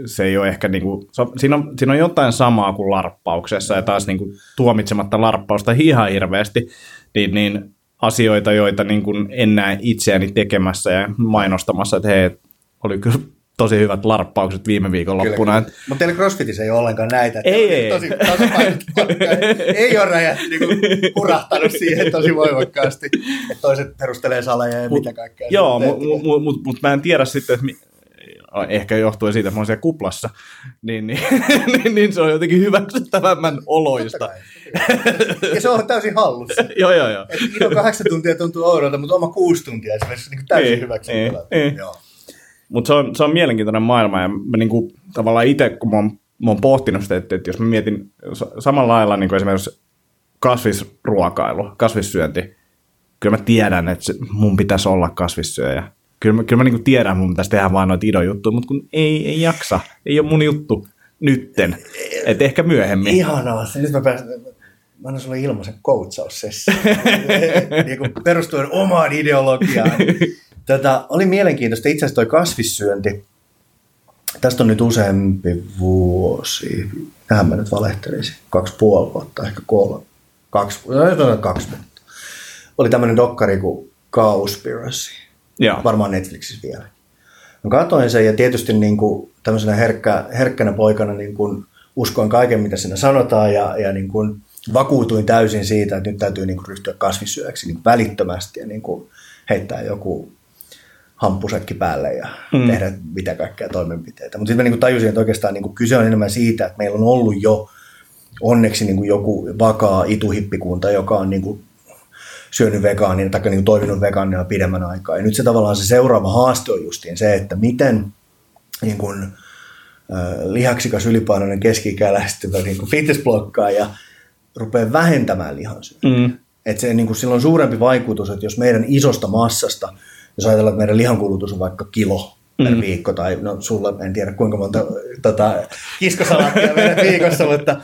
se ei ole ehkä niinku, siinä on, siinä on jotain samaa kuin larppauksessa ja taas niinku tuomitsematta larppausta ihan hirveästi, niin, niin asioita, joita niinku en näe itseäni tekemässä ja mainostamassa, että hei, oli kyllä tosi hyvät larppaukset viime viikonloppuna. Kyllä, Mutta teillä CrossFitissä ei ole ollenkaan näitä. Ei, ei. Tosi ei ole räjähti, niin kurahtanut siihen tosi voimakkaasti. Että toiset perustelee saleja ja mut, mitä kaikkea. Joo, mutta mut, mut, mut mä en tiedä sitten, että ehkä johtuen siitä, että mä oon siellä kuplassa, niin, niin, niin, niin se on jotenkin hyväksyttävämmän oloista. Ja se on täysin hallussa. joo, joo, joo. Että kahdeksan tuntia tuntuu oudolta, mutta oma kuusi tuntia esimerkiksi niin täysin niin, hyväksyttävää. Niin. Joo. Mutta se on, se on mielenkiintoinen maailma ja mä niinku, tavallaan itse, kun mä oon, mä oon pohtinut sitä, että, että jos mä mietin samalla lailla niin esimerkiksi kasvisruokailu, kasvissyönti, kyllä mä tiedän, että se, mun pitäisi olla kasvissyöjä. Kyllä mä, kyllä mä niin tiedän, mun pitäisi tehdä vaan noita idojuttuja, mutta kun ei, ei jaksa, ei ole mun juttu nytten, että ehkä myöhemmin. Ihanaa, nyt mä pääsen, mä annan sulle ilmaisen coachaussessi, niin perustuen omaan ideologiaan. Tätä oli mielenkiintoista. Itse asiassa toi kasvissyönti, tästä on nyt useampi vuosi. Tähän mä nyt valehtelisin. Kaksi puoli vuotta, ehkä kolme. Kaksi, no, kaksi vuotta. Oli tämmöinen dokkari kuin Cowspiracy. Joo. Varmaan Netflixissä vielä. Mä katsoin sen ja tietysti niin kuin tämmöisenä herkkä, herkkänä poikana niin kuin uskoin kaiken, mitä siinä sanotaan ja, ja niin kuin vakuutuin täysin siitä, että nyt täytyy niin kuin ryhtyä kasvissyöksi niin välittömästi ja niin kuin heittää joku hamppusäkki päälle ja mm. tehdä mitä kaikkea toimenpiteitä. Mutta sitten mä niin tajusin, että oikeastaan niin kyse on enemmän siitä, että meillä on ollut jo onneksi niin joku vakaa ituhippikunta, joka on niin syönyt vegaanina tai niin toiminut vegaanina pidemmän aikaa. Ja nyt se tavallaan se seuraava haaste on justiin se, että miten niin kuin, äh, lihaksikas ylipainoinen keski-ikä lähestyvä niin fitnessblokkaaja rupeaa vähentämään lihansyöntiä. Mm. Että se, niin kuin, sillä on suurempi vaikutus, että jos meidän isosta massasta – jos ajatellaan, että meidän lihankulutus on vaikka kilo per mm. viikko, tai no sulla en tiedä kuinka monta tota, kiskosalaattia meidän viikossa, mutta,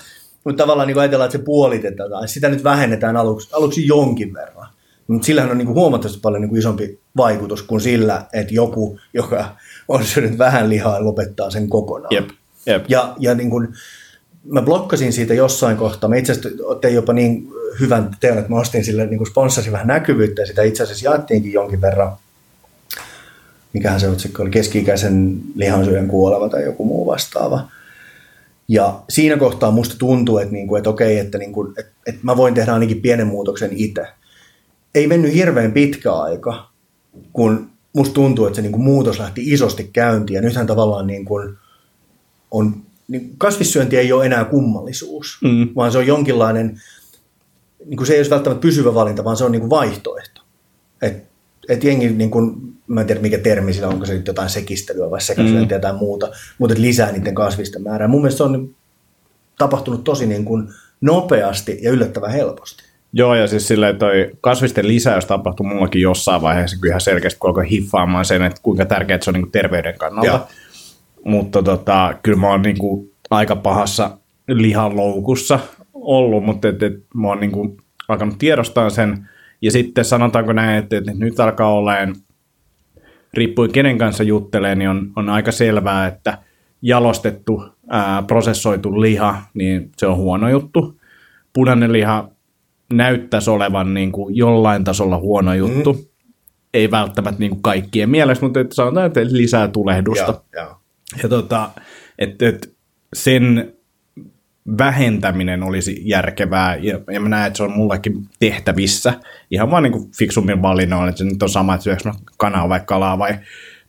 mutta tavallaan niin ajatellaan, että se puolitetaan, tai sitä nyt vähennetään aluksi, aluksi jonkin verran. Mutta sillähän on niin kuin huomattavasti paljon niin kuin isompi vaikutus kuin sillä, että joku, joka on syönyt vähän lihaa, lopettaa sen kokonaan. Jep, jep. Ja, ja niin kuin, mä blokkasin siitä jossain kohtaa. Mä itse asiassa tein jopa niin hyvän teon, että mä ostin sille niin kuin sponssasin vähän näkyvyyttä ja sitä itse asiassa jaettiinkin jonkin verran mikähän se otsikko oli, keski-ikäisen lihansyön kuolema tai joku muu vastaava. Ja siinä kohtaa musta tuntuu, että, niin kuin, että okei, että, niin kuin, että, että mä voin tehdä ainakin pienen muutoksen itse. Ei mennyt hirveän pitkä aika, kun musta tuntuu, että se niin kuin muutos lähti isosti käyntiin. Ja nythän tavallaan niin kuin on, niin kasvissyönti ei ole enää kummallisuus, mm. vaan se on jonkinlainen, niin kuin se ei ole välttämättä pysyvä valinta, vaan se on niin kuin vaihtoehto. Et, et jengi, niin kuin, mä en tiedä mikä termi sillä on, onko se nyt jotain sekistelyä vai sekasyöntiä mm. tai muuta, mutta lisää niiden kasvisten määrää. Mun mielestä se on tapahtunut tosi niin kuin nopeasti ja yllättävän helposti. Joo, ja siis silleen toi kasvisten lisäys tapahtui mullakin jossain vaiheessa, kyllä ihan selkeästi kun alkoi hiffaamaan sen, että kuinka tärkeää se on niin terveyden kannalta. Joo. Mutta tota, kyllä mä oon niin kuin aika pahassa lihaloukussa ollut, mutta et, et, mä oon niin kuin alkanut tiedostaa sen, ja sitten sanotaanko näin, että, että nyt alkaa olemaan, riippuen kenen kanssa juttelee, niin on, on aika selvää, että jalostettu, ää, prosessoitu liha, niin se on huono juttu. Punainen liha näyttäisi olevan niin kuin jollain tasolla huono juttu. Mm. Ei välttämättä niin kuin kaikkien mielestä, mutta että sanotaan, että lisää tulehdusta. Ja, ja. ja tota, että, että sen vähentäminen olisi järkevää, ja, ja mä näen, että se on mullekin tehtävissä, ihan vaan niin kuin fiksummin valinnoin, että se nyt on sama, että syöks mä kanaa vai kalaa vai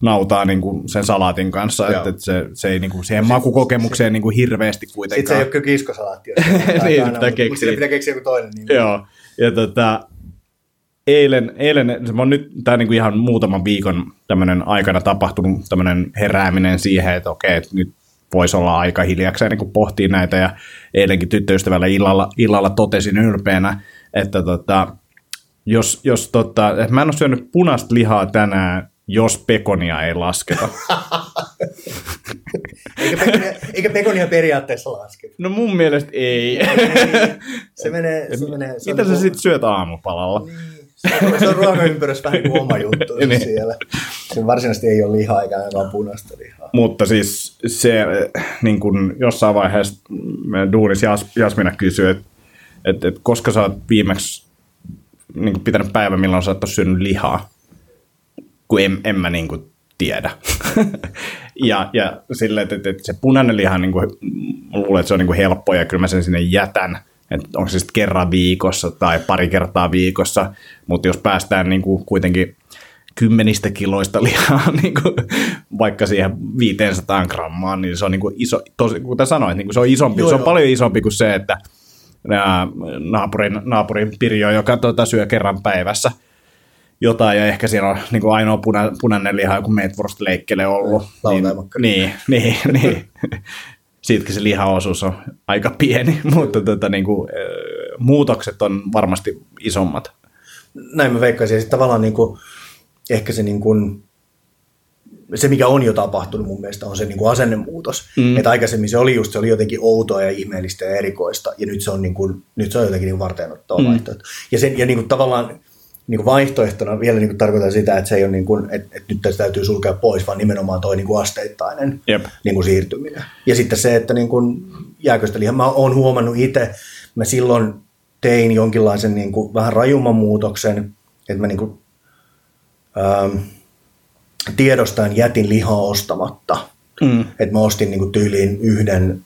nautaa niin kuin sen salaatin kanssa, Joo. että, että se, se ei niin kuin siihen makukokemukseen niin kuin hirveästi kuitenkaan. Sitten se ei ole kyllä kiskosalaatti. niin, se pitää keksiä. pitää keksiä joku toinen. Niin Joo, ja tota, eilen, eilen se on nyt tämä niin kuin ihan muutaman viikon tämmöinen aikana tapahtunut tämmöinen herääminen siihen, että okei, että nyt voisi olla aika hiljakseen niin pohtia näitä, ja eilenkin tyttöystävällä illalla, illalla totesin ylpeänä, että tota, jos, jos tota, että mä en ole syönyt punaista lihaa tänään, jos pekonia ei lasketa. eikä, pekonia, eikä pekonia periaatteessa lasketa. No mun mielestä ei. se menee... Se menee se Mitä sä sitten syöt aamupalalla? Niin. Se on, ruokaympyrössä vähän kuin oma juttu niin. siellä. Se varsinaisesti ei ole lihaa eikä ainakaan punaista lihaa. Mutta siis se niin kuin jossain vaiheessa duunis Jas, Jasmina kysyy, että et, et koska sä oot viimeksi niin pitänyt päivä, milloin sä oot syönyt lihaa, kun en, en mä niin kuin tiedä. ja, ja että, että, että se punainen liha, niin kuin, luulen, että se on niin kuin helppo ja kyllä mä sen sinne jätän, että onko se sitten kerran viikossa tai pari kertaa viikossa, mutta jos päästään niin kuin kuitenkin kymmenistä kiloista lihaa niin kuin, vaikka siihen 500 grammaan, niin se on niin kuin iso, tosi, kuten sanoit, niin kuin se on isompi, joo, se on joo. paljon isompi kuin se, että naapurin, naapurin Pirjo, joka tuota, syö kerran päivässä jotain, ja ehkä siellä on niin kuin ainoa puna, punainen liha, joku meetwurst leikkele ollut. Niin, niin, niin, niin. Siitäkin se lihaosuus on aika pieni, mutta tota, niin kuin, muutokset on varmasti isommat. Näin mä veikkaisin. Ja sitten tavallaan niin kuin, ehkä se, niin kuin, se, mikä on jo tapahtunut mun mielestä, on se niin kuin asennemuutos. Mm. Että aikaisemmin se oli just, se oli jotenkin outoa ja ihmeellistä ja erikoista, ja nyt se on, niin kuin, nyt se on jotenkin niin varteenottava mm. vaihtoehto. Ja, sen, ja niin kuin tavallaan niin kuin vaihtoehtona vielä niin kuin tarkoitan sitä, että se ei ole niin kuin, että, että nyt tästä täytyy sulkea pois, vaan nimenomaan toi niin kuin asteittainen Jep. niin kuin siirtyminen. Ja sitten se, että niin kuin jääköstä lihan, mä oon huomannut itse, mä silloin tein jonkinlaisen niin kuin vähän rajumman muutoksen, että mä niin kuin, ähm, tiedostaan jätin lihaa ostamatta. Mm. Että mä ostin niin kuin tyyliin yhden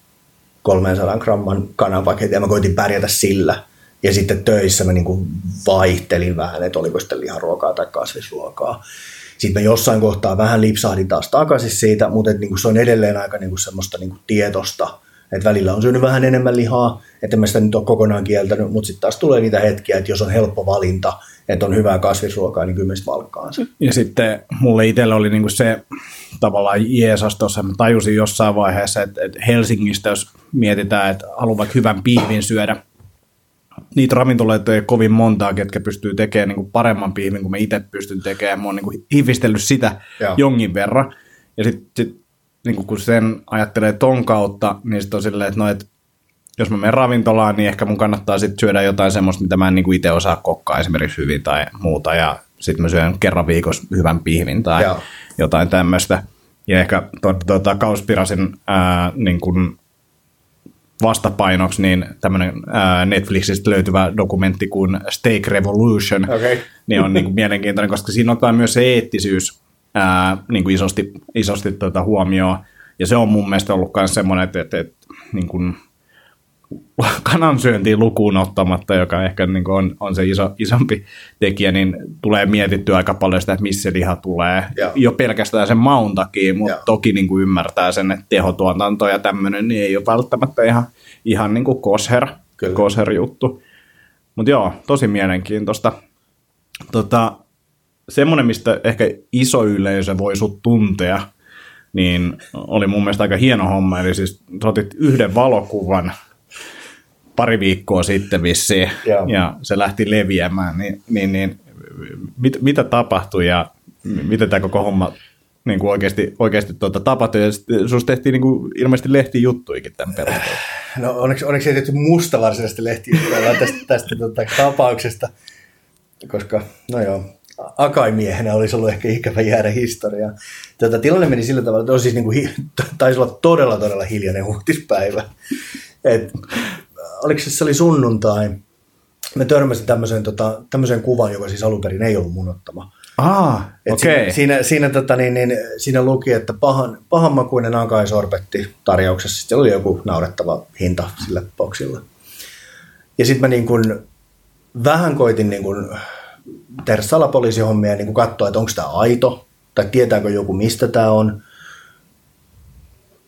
300 gramman kanapaketin ja mä koitin pärjätä sillä. Ja sitten töissä mä niin kuin vaihtelin vähän, että oliko sitten liharuokaa tai kasvisruokaa. Sitten mä jossain kohtaa vähän lipsahdin taas takaisin siitä, mutta että niin kuin se on edelleen aika niin kuin semmoista niin kuin tietosta, että välillä on syönyt vähän enemmän lihaa, että mä sitä nyt ole kokonaan kieltänyt, mutta sitten taas tulee niitä hetkiä, että jos on helppo valinta, että on hyvää kasvisruokaa, niin kyllä valkkaan se. Ja sitten mulle itselle oli niinku se tavallaan Jeesus tuossa, mä tajusin jossain vaiheessa, että, että Helsingistä, jos mietitään, että haluaa vaikka hyvän piivin syödä, niitä ravintoloita ei kovin montaa, ketkä pystyy tekemään niin kuin paremman piivin kuin mä itse pystyn tekemään. Mä oon niin hiivistellyt sitä Joo. jonkin verran. Ja sitten sit, niin kun sen ajattelee ton kautta, niin sitten on silleen, että no, et, jos mä menen ravintolaan, niin ehkä mun kannattaa sitten syödä jotain semmoista, mitä mä en niin itse osaa kokkaa esimerkiksi hyvin tai muuta. Ja sitten mä syön kerran viikossa hyvän pihvin tai Joo. jotain tämmöistä. Ja ehkä tuota, Kauspirasin ää, niin kun vastapainoksi niin tämmöinen Netflixistä löytyvä dokumentti kuin Steak Revolution, okay. niin on niin kuin mielenkiintoinen, koska siinä ottaa myös se eettisyys ää, niin kuin isosti, isosti tuota huomioon. Ja se on mun mielestä ollut myös semmoinen, että, että, että niin kuin, kanansyöntiin lukuun ottamatta, joka ehkä niin on, on se iso, isompi tekijä, niin tulee mietittyä aika paljon sitä, että missä se liha tulee. Joo. Jo pelkästään sen maun takia, mutta Joo. toki niin kuin ymmärtää sen, että tehotuotanto ja tämmöinen niin ei ole välttämättä ihan, ihan niin kuin kosher, Kyllä. kosher juttu. Mutta joo, tosi mielenkiintoista. Tota, semmoinen, mistä ehkä iso yleisö voi sut tuntea, niin oli mun mielestä aika hieno homma. Eli siis sä otit yhden valokuvan pari viikkoa sitten vissiin, Joo. ja se lähti leviämään, niin, niin, niin mit, mitä tapahtui ja miten tämä koko homma niin kuin oikeasti, oikeasti tuota, tapahtui, ja sitten susta tehtiin niin kuin, ilmeisesti lehtijuttuikin tämän perusteella. No onneksi, onneksi ei tehty musta varsinaisesti lehtijuttuja tästä, tästä tota, tapauksesta, koska no joo, akaimiehenä olisi ollut ehkä ikävä jäädä historiaan. Tätä tilanne meni sillä tavalla, että on siis niin kuin, taisi olla todella todella hiljainen uutispäivä. Et, oliko se, se oli sunnuntai, me törmäsin tämmöiseen, tota, tämmöiseen kuvaan, joka siis alun perin ei ollut mun ottama. Ah, Et okei. Siinä, siinä, siinä, tota, niin, niin, siinä luki, että pahan, pahanmakuinen ankaisorbetti tarjouksessa. Sitten oli joku naurettava hinta sillä boksilla. Ja sitten mä niin kun, vähän koitin niin kun, tehdä salapoliisihommia ja niin kun katsoa, että onko tämä aito, tai tietääkö joku, mistä tämä on.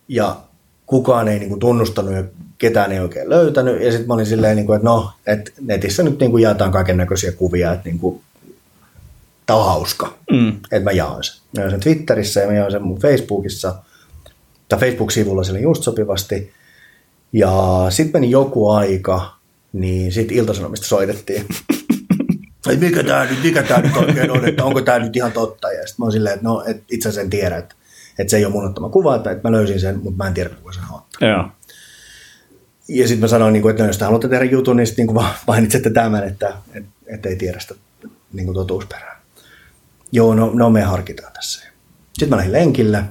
Ja kukaan ei niin kun, tunnustanut ja ketään ei oikein löytänyt. Ja sitten mä olin silleen, niin kun, että no, että netissä nyt niin kun, jaetaan kaiken näköisiä kuvia, että niin kun, tämä on hauska, Mm. että mä jaan sen. Mä jaan sen Twitterissä ja mä jaan sen mun Facebookissa, tai Facebook-sivulla sille just sopivasti. Ja sitten meni joku aika, niin sitten Iltasanomista soitettiin. että mikä tämä nyt, mikä tää nyt oikein on, että onko tämä nyt ihan totta. Ja sitten mä oon silleen, että no, et itse asiassa en tiedä, että, että se ei ole mun ottama kuva, että, että mä löysin sen, mutta mä en tiedä, kuka sen on. Joo. Ja sitten mä sanoin, niin kuin, että no, jos te haluatte tehdä jutun, niin sitten niin mainitsette tämän, että, että, ei tiedä sitä niin kuin totuusperää. Joo, no, no me harkitaan tässä. Sitten mä lähdin lenkille.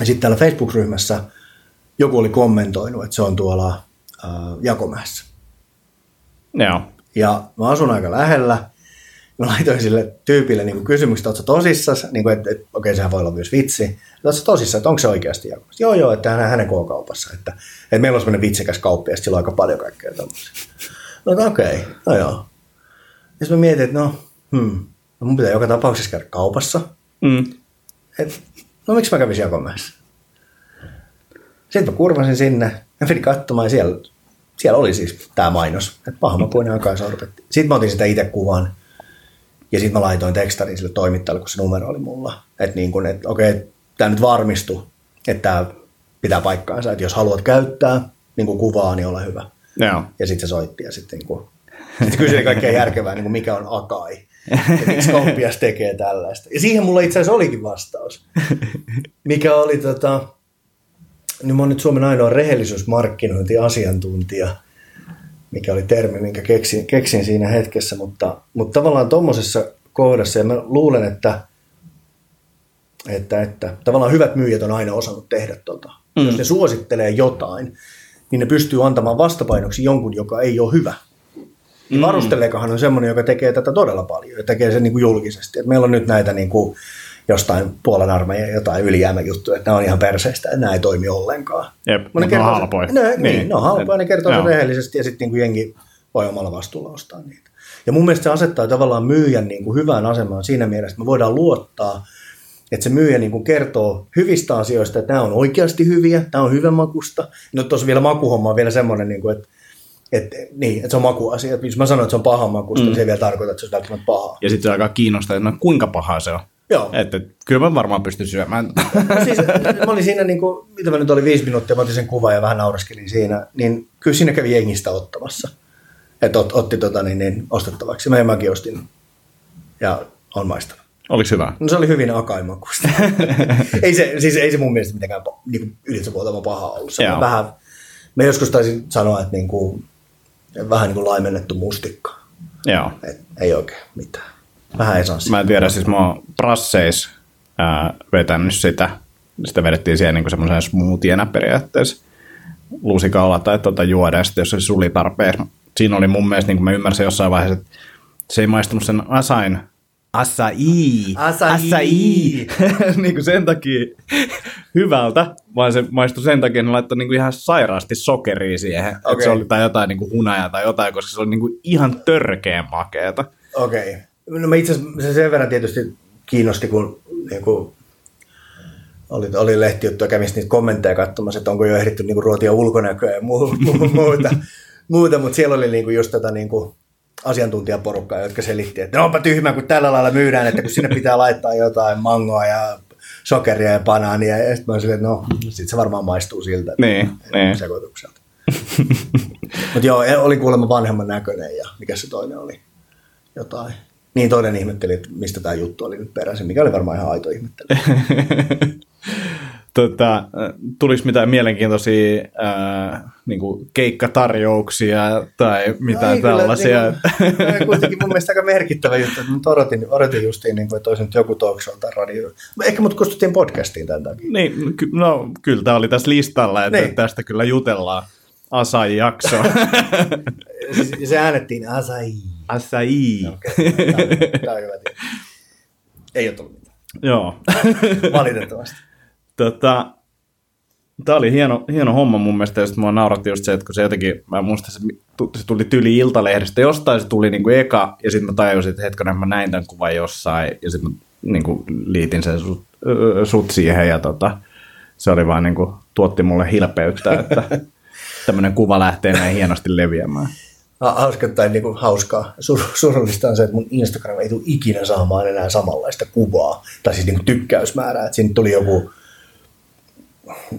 Ja sitten täällä Facebook-ryhmässä joku oli kommentoinut, että se on tuolla äh, Jakomäessä. Joo. Ja mä asun aika lähellä. Mä laitoin sille tyypille niin kysymyksen, että ootko tosissas, niin kuin, että, että okei, sehän voi olla myös vitsi. Että ootko tosissas, että onko se oikeasti Jakomäessä? Joo, joo, että hän, hänen K-kaupassa. Että, että meillä on semmoinen vitsikäs kauppi ja sillä on aika paljon kaikkea tämmöisiä. No okei, no joo. Ja sitten mä mietin, että no, hmm, no mun pitää joka tapauksessa käydä kaupassa. Mm. Et, no miksi mä kävisin Jakomäessä? Sitten mä kurvasin sinne ja menin katsomaan ja siellä, siellä oli siis tämä mainos, että pahamapuinen ankaisorbetti. Sitten mä otin sitä itse kuvan ja sitten mä laitoin tekstarin sille toimittajalle, kun se numero oli mulla. Että niin kun, että okei, tämä nyt varmistui, että tämä pitää paikkaansa, että jos haluat käyttää niin kuin kuvaa, niin ole hyvä. Joo. Ja sitten se soitti ja sitten niin kuin, sitten kysyi kaikkea järkevää, niin kuin mikä on akai. Ja miksi kauppias tekee tällaista. Ja siihen mulla itse asiassa olikin vastaus. Mikä oli tota, niin mä oon nyt Suomen ainoa rehellisyysmarkkinointiasiantuntija, mikä oli termi, minkä keksin, keksin siinä hetkessä, mutta, mutta tavallaan tuommoisessa kohdassa, ja mä luulen, että, että, että tavallaan hyvät myyjät on aina osannut tehdä tota. Mm. Jos ne suosittelee jotain, niin ne pystyy antamaan vastapainoksi jonkun, joka ei ole hyvä. Niin varusteleekahan on semmoinen, joka tekee tätä todella paljon ja tekee sen niin kuin julkisesti. Et meillä on nyt näitä niin kuin jostain Puolan armeijan jotain ylijäämäjuttuja, että nämä on ihan perseistä ja nämä ei toimi ollenkaan. Jep, ne on halpoja. Ne, niin, Niin. ne on halpoja, ne kertoo sen rehellisesti ja sitten niin kuin jengi voi omalla vastuulla ostaa niitä. Ja mun mielestä se asettaa tavallaan myyjän niin kuin hyvään asemaan siinä mielessä, että me voidaan luottaa, että se myyjä niin kuin kertoo hyvistä asioista, että nämä on oikeasti hyviä, tämä on hyvän makusta. No tuossa vielä makuhomma on vielä semmoinen, niin kuin, että, että, niin, että se on makuasia. Että jos mä sanon, että se on pahan makusta, mm. niin se ei vielä tarkoita, että se on välttämättä pahaa. Ja sitten se aika kiinnostavaa, että no, kuinka paha se on. Joo. Että kyllä mä varmaan pystyn syömään. No siis, mä olin siinä, niin kuin, mitä mä nyt oli viisi minuuttia, mä otin sen kuvan ja vähän nauraskelin siinä, niin kyllä siinä kävi jengistä ottamassa. Että ot, otti tota, niin, niin, ostettavaksi. Mä, mäkin ostin ja on maistanut. Oliko hyvä? No se oli hyvin akaimakuista. ei, se, siis, ei se mun mielestä mitenkään niin ylitsevuotava paha ollut. Se on vähän, mä joskus taisin sanoa, että niin kuin, vähän niin kuin laimennettu mustikka. Joo. Et, ei oikein mitään. Vähän esanssi. Mä en tiedä, siis mä oon brasseis ää, vetänyt sitä. Sitä vedettiin siihen niin semmoisen smoothienä periaatteessa lusikalla tai tuota juoda, ja sitten jos se suli tarpeeksi. Siinä oli mun mielestä, niin kuin mä ymmärsin jossain vaiheessa, että se ei maistunut sen asain Acai. Acai. Acai. niin kuin sen takia hyvältä, vaan se maistui sen takia, että ne laittoi niin kuin ihan sairaasti sokeria siihen. Okay. Että se oli tai jotain niin kuin hunajaa tai jotain, koska se oli niin kuin ihan törkeän makeeta. Okei. Okay. No mä itse asiassa se sen verran tietysti kiinnosti, kun niin kuin, oli, oli lehtijuttu ja kävin niitä kommentteja katsomassa, että onko jo ehditty niin kuin, ruotia ulkonäköä ja muu, muu, muuta, muuta mutta siellä oli niin kuin, just tätä niin kuin, asiantuntijaporukkaa, jotka selitti, että no onpa tyhmä, kun tällä lailla myydään, että kun sinne pitää laittaa jotain mangoa ja sokeria ja banaania, ja sitten mä olin että no, sit se varmaan maistuu siltä Niin, niin. sekoitukselta. Mutta joo, oli kuulemma vanhemman näköinen ja mikä se toinen oli? Jotain. Niin toinen ihmetteli, että mistä tämä juttu oli nyt peräisin, mikä oli varmaan ihan aito ihmettely. tota, tulis mitään mielenkiintoisia ää, niin kuin keikkatarjouksia tai mitään Ei kyllä, tällaisia? Niin kuin, kuitenkin mun mielestä aika merkittävä juttu, että nyt odotin, odotin justiin, niin kuin, että olisi nyt joku talk show tai radio. Ehkä mut kustuttiin podcastiin tämän takia. niin, ky- no kyllä tämä oli tässä listalla, että Niin. tästä kyllä jutellaan. Asai-jakso. Se äänettiin Asai. Asai. Tämä on hyvä tietää. Ei ole tullut mitään. Joo. Valitettavasti. tota, Tämä oli hieno, hieno homma mun mielestä, ja sitten mua nauratti just se, että kun se jotenkin, mä muistan, se, se tuli tyli Iltalehdestä, jostain se tuli niinku eka, ja sitten mä tajusin, että hetkonen, mä näin tämän kuvan jossain, ja sitten mä niinku liitin sen sut, sut siihen, ja tota, se oli vaan niinku, tuotti mulle hilpeyttä, että tämmöinen kuva lähtee näin hienosti leviämään. Ha- Hauska tai niin kuin hauskaa. Sur, surullista on se, että mun Instagram ei tule ikinä saamaan enää samanlaista kuvaa. Tai siis niin kuin tykkäysmäärää. Että siinä tuli joku,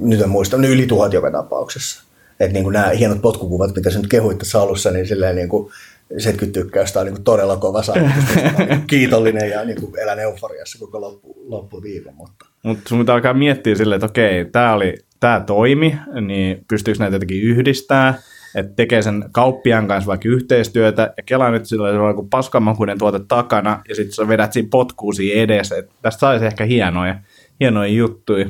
nyt en muista, no yli tuhat joka tapauksessa. Että niin kuin nämä hienot potkukuvat, mitä sä nyt kehuit tässä alussa, niin silleen niin kuin 70 tykkäystä on niin kuin todella kova saavutus. mistä mä oon niin kuin kiitollinen ja niin kuin elän euforiassa koko loppu, loppuviikon. Mutta Mutta sun pitää alkaa miettiä silleen, että okei, tämä oli tämä toimi, niin pystyykö näitä jotenkin yhdistää, että tekee sen kauppiaan kanssa vaikka yhteistyötä, ja kelaa nyt sillä on joku paskamakuinen tuote takana, ja sitten sä vedät siinä potkuun siinä edessä, että tästä saisi ehkä hienoja, hienoja juttuja.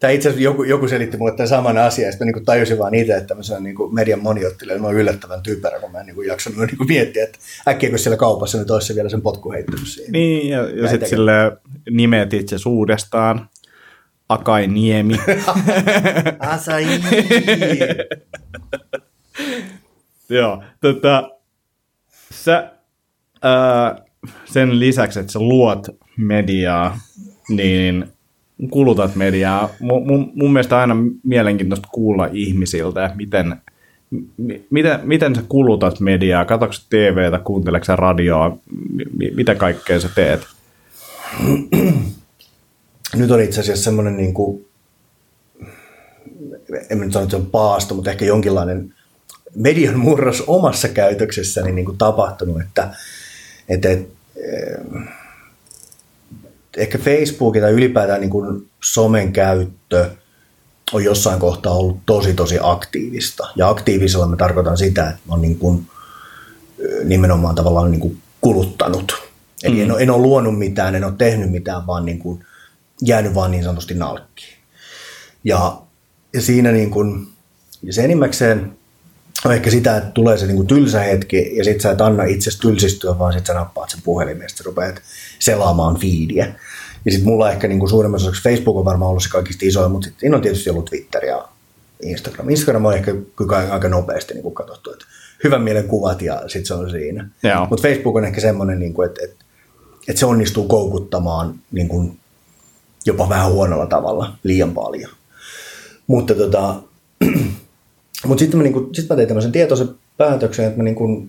Tämä itse asiassa joku, joku selitti mulle tämän saman asian, ja mä niin tajusin vaan itse, että tämmöisenä niin median moniottilija, mä oon yllättävän typerä, kun mä en niin jaksanut niin kuin miettiä, että äkkiä kun siellä kaupassa nyt olisi vielä sen potku heittänyt siihen. Niin, ja, ja sitten sille nimet itse uudestaan, Akai Niemi. Asai! Joo, tota, sä ää, sen lisäksi, että sä luot mediaa, niin kulutat mediaa. Mun, mun, mun mielestä aina mielenkiintoista kuulla ihmisiltä, miten, mi- miten, miten sä kulutat mediaa, katsotko sä TVtä, kuunteleeko sä radioa, mi- mitä kaikkea sä teet? Nyt on itse asiassa semmoinen, niin kuin, en nyt sano, että se on paasto, mutta ehkä jonkinlainen median murros omassa käytöksessäni niin kuin tapahtunut, että, että, että eh, ehkä Facebookin tai ylipäätään niin kuin somen käyttö on jossain kohtaa ollut tosi tosi aktiivista. Ja aktiivisella mä tarkoitan sitä, että oon niin kuin, ö, nimenomaan tavallaan niin kuin kuluttanut. Eli mm. en, ole, en ole luonut mitään, en ole tehnyt mitään, vaan niin kuin jäänyt vaan niin sanotusti nalkkiin. Ja, ja siinä niin kuin, ja se enimmäkseen on ehkä sitä, että tulee se niin kuin tylsä hetki ja sit sä et anna itsesi tylsistyä, vaan sit sä nappaat sen puhelimen ja rupeat selaamaan feedia. Ja sitten mulla ehkä niin kuin suurimmassa osaksi Facebook on varmaan ollut se kaikista isoin, mutta sit siinä on tietysti ollut Twitter ja Instagram. Instagram on ehkä kyllä aika nopeasti niin kuin katsottu, että hyvän mielen kuvat ja sitten se on siinä. Mutta Facebook on ehkä semmoinen, niin kuin, että, että, että se onnistuu koukuttamaan niin kuin jopa vähän huonolla tavalla liian paljon. Mutta tota, mutta sitten mä, niinku, sit mä tein tämmöisen tietoisen päätöksen, että mä niinku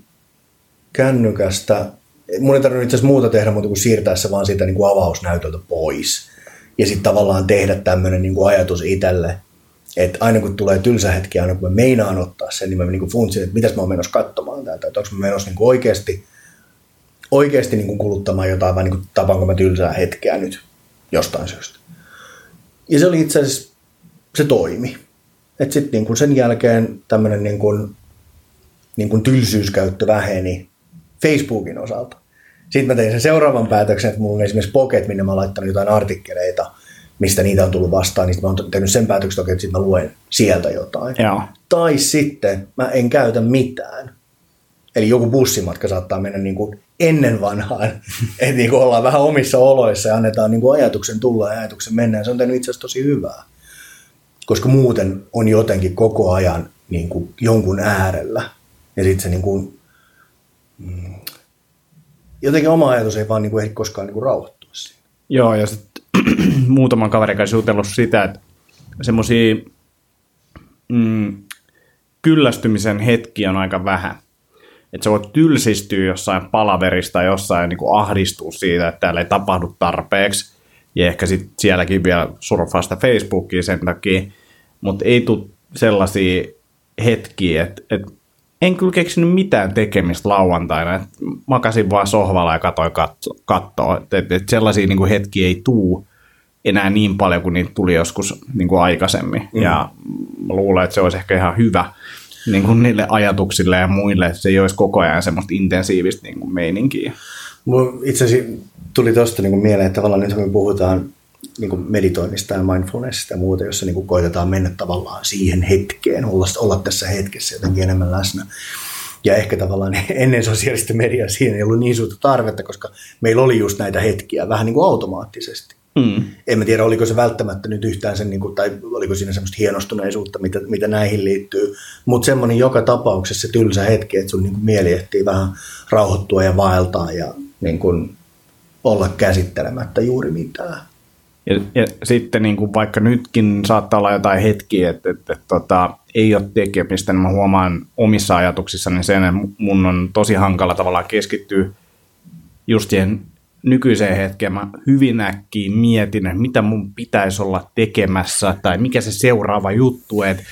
kännykästä, mun ei tarvinnut itse asiassa muuta tehdä muuta kuin siirtää se vaan siitä niinku avausnäytöltä pois. Ja sitten tavallaan tehdä tämmöinen niinku ajatus itselle, että aina kun tulee tylsä hetki, aina kun mä meinaan ottaa sen, niin mä niinku funtsin, että mitäs mä oon menossa katsomaan täältä, että onko mä menossa niinku oikeasti, oikeasti niinku kuluttamaan jotain, vai niinku tapaanko mä tylsää hetkeä nyt jostain syystä. Ja se oli itse asiassa, se toimi. Että sitten niin sen jälkeen tämmöinen niin kuin, niin kuin tylsyyskäyttö väheni Facebookin osalta. Sitten mä tein sen seuraavan päätöksen, että mulla on esimerkiksi Pocket, minne mä oon laittanut jotain artikkeleita, mistä niitä on tullut vastaan, niin sitten mä oon tehnyt sen päätöksen, että sitten mä luen sieltä jotain. Joo. Tai sitten mä en käytä mitään. Eli joku bussimatka saattaa mennä niin kuin ennen vanhaan, että niin kuin ollaan vähän omissa oloissa ja annetaan niin kuin ajatuksen tulla ja ajatuksen mennä. Ja se on tehnyt itse asiassa tosi hyvää, koska muuten on jotenkin koko ajan niin kuin jonkun äärellä. Ja sitten se niin kuin, mm, jotenkin oma ajatus ei vaan niin kuin ehdi koskaan niin kuin rauhoittua siinä. Joo, ja sitten muutaman kaverin kanssa jutellut sitä, että semmoisia mm, kyllästymisen hetkiä on aika vähän. Että sä voit tylsistyä jossain palaverista jossain niin kuin ahdistua siitä, että täällä ei tapahdu tarpeeksi. Ja ehkä sitten sielläkin vielä surfaa sitä Facebookia sen takia. Mutta ei tule sellaisia hetkiä, että, että en kyllä keksinyt mitään tekemistä lauantaina. Et makasin vaan sohvalla ja katsoin katso, kattoa. Et, et, et sellaisia niin kuin hetkiä ei tuu enää niin paljon kuin niitä tuli joskus niin kuin aikaisemmin. Mm. Ja mä luulen, että se olisi ehkä ihan hyvä niin kuin niille ajatuksille ja muille, että se ei olisi koko ajan semmoista intensiivistä niin kuin meininkiä. Itse asiassa tuli tuosta niin mieleen, että tavallaan nyt kun me puhutaan niin kuin meditoinnista ja mindfulnessista ja muuta, jossa niin kuin koitetaan mennä tavallaan siihen hetkeen, olla, olla tässä hetkessä jotenkin enemmän läsnä. Ja ehkä tavallaan ennen sosiaalista mediaa siihen ei ollut niin suurta tarvetta, koska meillä oli just näitä hetkiä vähän niin kuin automaattisesti. Mm. En mä tiedä, oliko se välttämättä nyt yhtään sen, niin kuin, tai oliko siinä semmoista hienostuneisuutta, mitä, mitä näihin liittyy, mutta semmoinen joka tapauksessa se tylsä hetki, että sun niin kuin mieli ehtii vähän rauhoittua ja vaeltaa ja niin kuin, olla käsittelemättä juuri mitään. Ja, ja sitten niin kuin vaikka nytkin saattaa olla jotain hetkiä, että, että, että tota, ei ole tekemistä, niin mä huomaan omissa ajatuksissani sen, että mun on tosi hankala tavallaan keskittyä just siihen nykyiseen hetkeen. Mä hyvin äkkiä mietin, että mitä mun pitäisi olla tekemässä tai mikä se seuraava juttu, että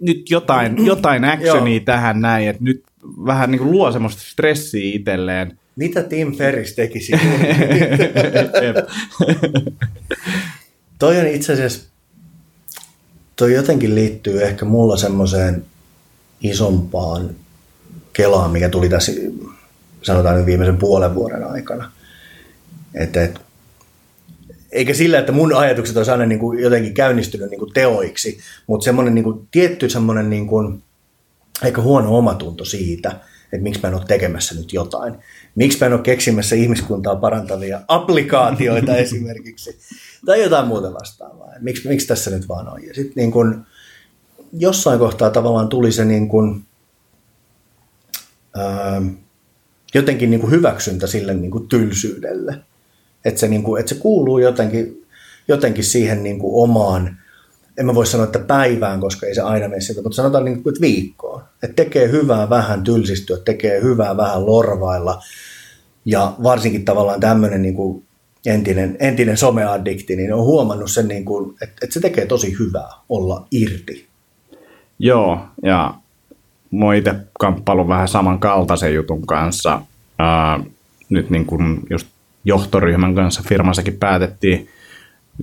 nyt jotain, jotain actionia tähän näin, että nyt vähän niin kuin luo semmoista stressiä itselleen, mitä Tim Ferris tekisi? toi on itse asiassa, toi jotenkin liittyy ehkä mulla semmoiseen isompaan kelaan, mikä tuli tässä sanotaan nyt viimeisen puolen vuoden aikana. Että, et, eikä sillä, että mun ajatukset olisi aina niin kuin jotenkin käynnistynyt niin kuin teoiksi, mutta semmoinen niin kuin, tietty semmoinen niin kuin, aika huono omatunto siitä, että miksi mä en ole tekemässä nyt jotain. Miksi mä en ole keksimässä ihmiskuntaa parantavia applikaatioita esimerkiksi, tai jotain muuta vastaavaa. Miksi, miksi tässä nyt vaan on. Ja sitten niin kun, jossain kohtaa tavallaan tuli se niin kun, ää, jotenkin niin kuin hyväksyntä sille niin kuin tylsyydelle. Että se, niin kuin, että se kuuluu jotenkin, jotenkin siihen niin kuin omaan en mä voi sanoa, että päivään, koska ei se aina mene sieltä, mutta sanotaan niin kuin, viikkoon. Että tekee hyvää vähän tylsistyä, tekee hyvää vähän lorvailla. Ja varsinkin tavallaan tämmöinen niin kuin entinen, entinen someaddikti, niin on huomannut sen, niin kuin, että, että se tekee tosi hyvää olla irti. Joo, ja mä itse kamppailun vähän samankaltaisen jutun kanssa. Ää, nyt niin kuin just johtoryhmän kanssa firmassakin päätettiin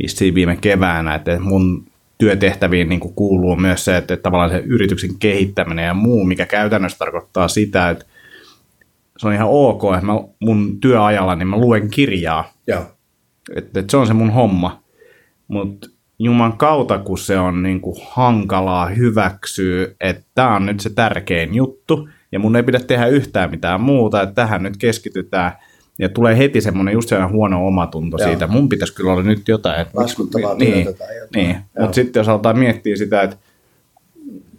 vissiin viime keväänä, että mun työtehtäviin niin kuin kuuluu myös se, että, että tavallaan se yrityksen kehittäminen ja muu, mikä käytännössä tarkoittaa sitä, että se on ihan ok, että mä mun työajalla niin mä luen kirjaa. Joo. Että, että se on se mun homma. Mutta Juman kautta, kun se on niin kuin hankalaa hyväksyä, että tämä on nyt se tärkein juttu, ja mun ei pidä tehdä yhtään mitään muuta, että tähän nyt keskitytään – ja tulee heti semmoinen just sellainen huono omatunto Joo. siitä, mun pitäisi kyllä olla nyt jotain. Että Laskuttavaa miksi, niin, jotain. Niin, mutta sitten jos aletaan miettiä sitä, että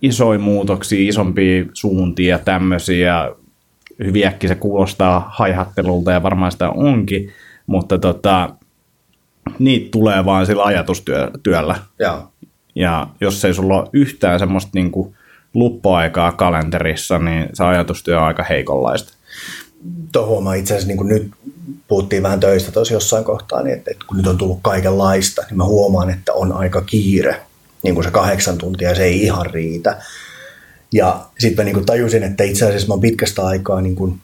isoja muutoksia, isompia suuntia, tämmöisiä, hyvin äkki se kuulostaa haihattelulta ja varmaan sitä onkin, mutta tota, niitä tulee vaan sillä ajatustyöllä. Joo. Ja jos ei sulla ole yhtään semmoista niin kuin luppuaikaa kalenterissa, niin se ajatustyö on aika heikonlaista tuo huomaa itse asiassa, niin kuin nyt puhuttiin vähän töistä tosi jossain kohtaa, niin että, että kun nyt on tullut kaikenlaista, niin mä huomaan, että on aika kiire, niin kuin se kahdeksan tuntia, se ei ihan riitä. Ja sitten mä niin kuin tajusin, että itse asiassa mä oon pitkästä aikaa niin kuin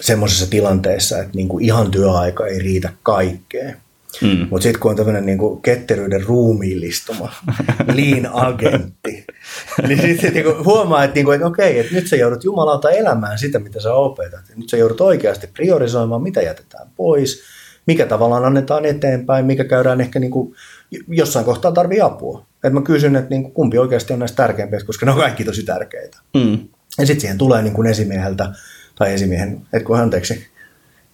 semmoisessa tilanteessa, että niin kuin ihan työaika ei riitä kaikkeen. Mm. Mutta sitten kun on tämmöinen niinku ketteryyden ruumiillistuma, lean agentti, niin sitten niinku huomaa, että, niinku, että okei, että nyt sä joudut jumalauta elämään sitä, mitä sä opetat. Nyt sä joudut oikeasti priorisoimaan, mitä jätetään pois, mikä tavallaan annetaan eteenpäin, mikä käydään ehkä niinku, jossain kohtaa tarvii apua. Et mä kysyn, että niinku, kumpi oikeasti on näistä tärkeimpiä, koska ne on kaikki tosi tärkeitä. Mm. Ja sitten siihen tulee niinku esimieheltä tai esimiehen, et kun anteeksi,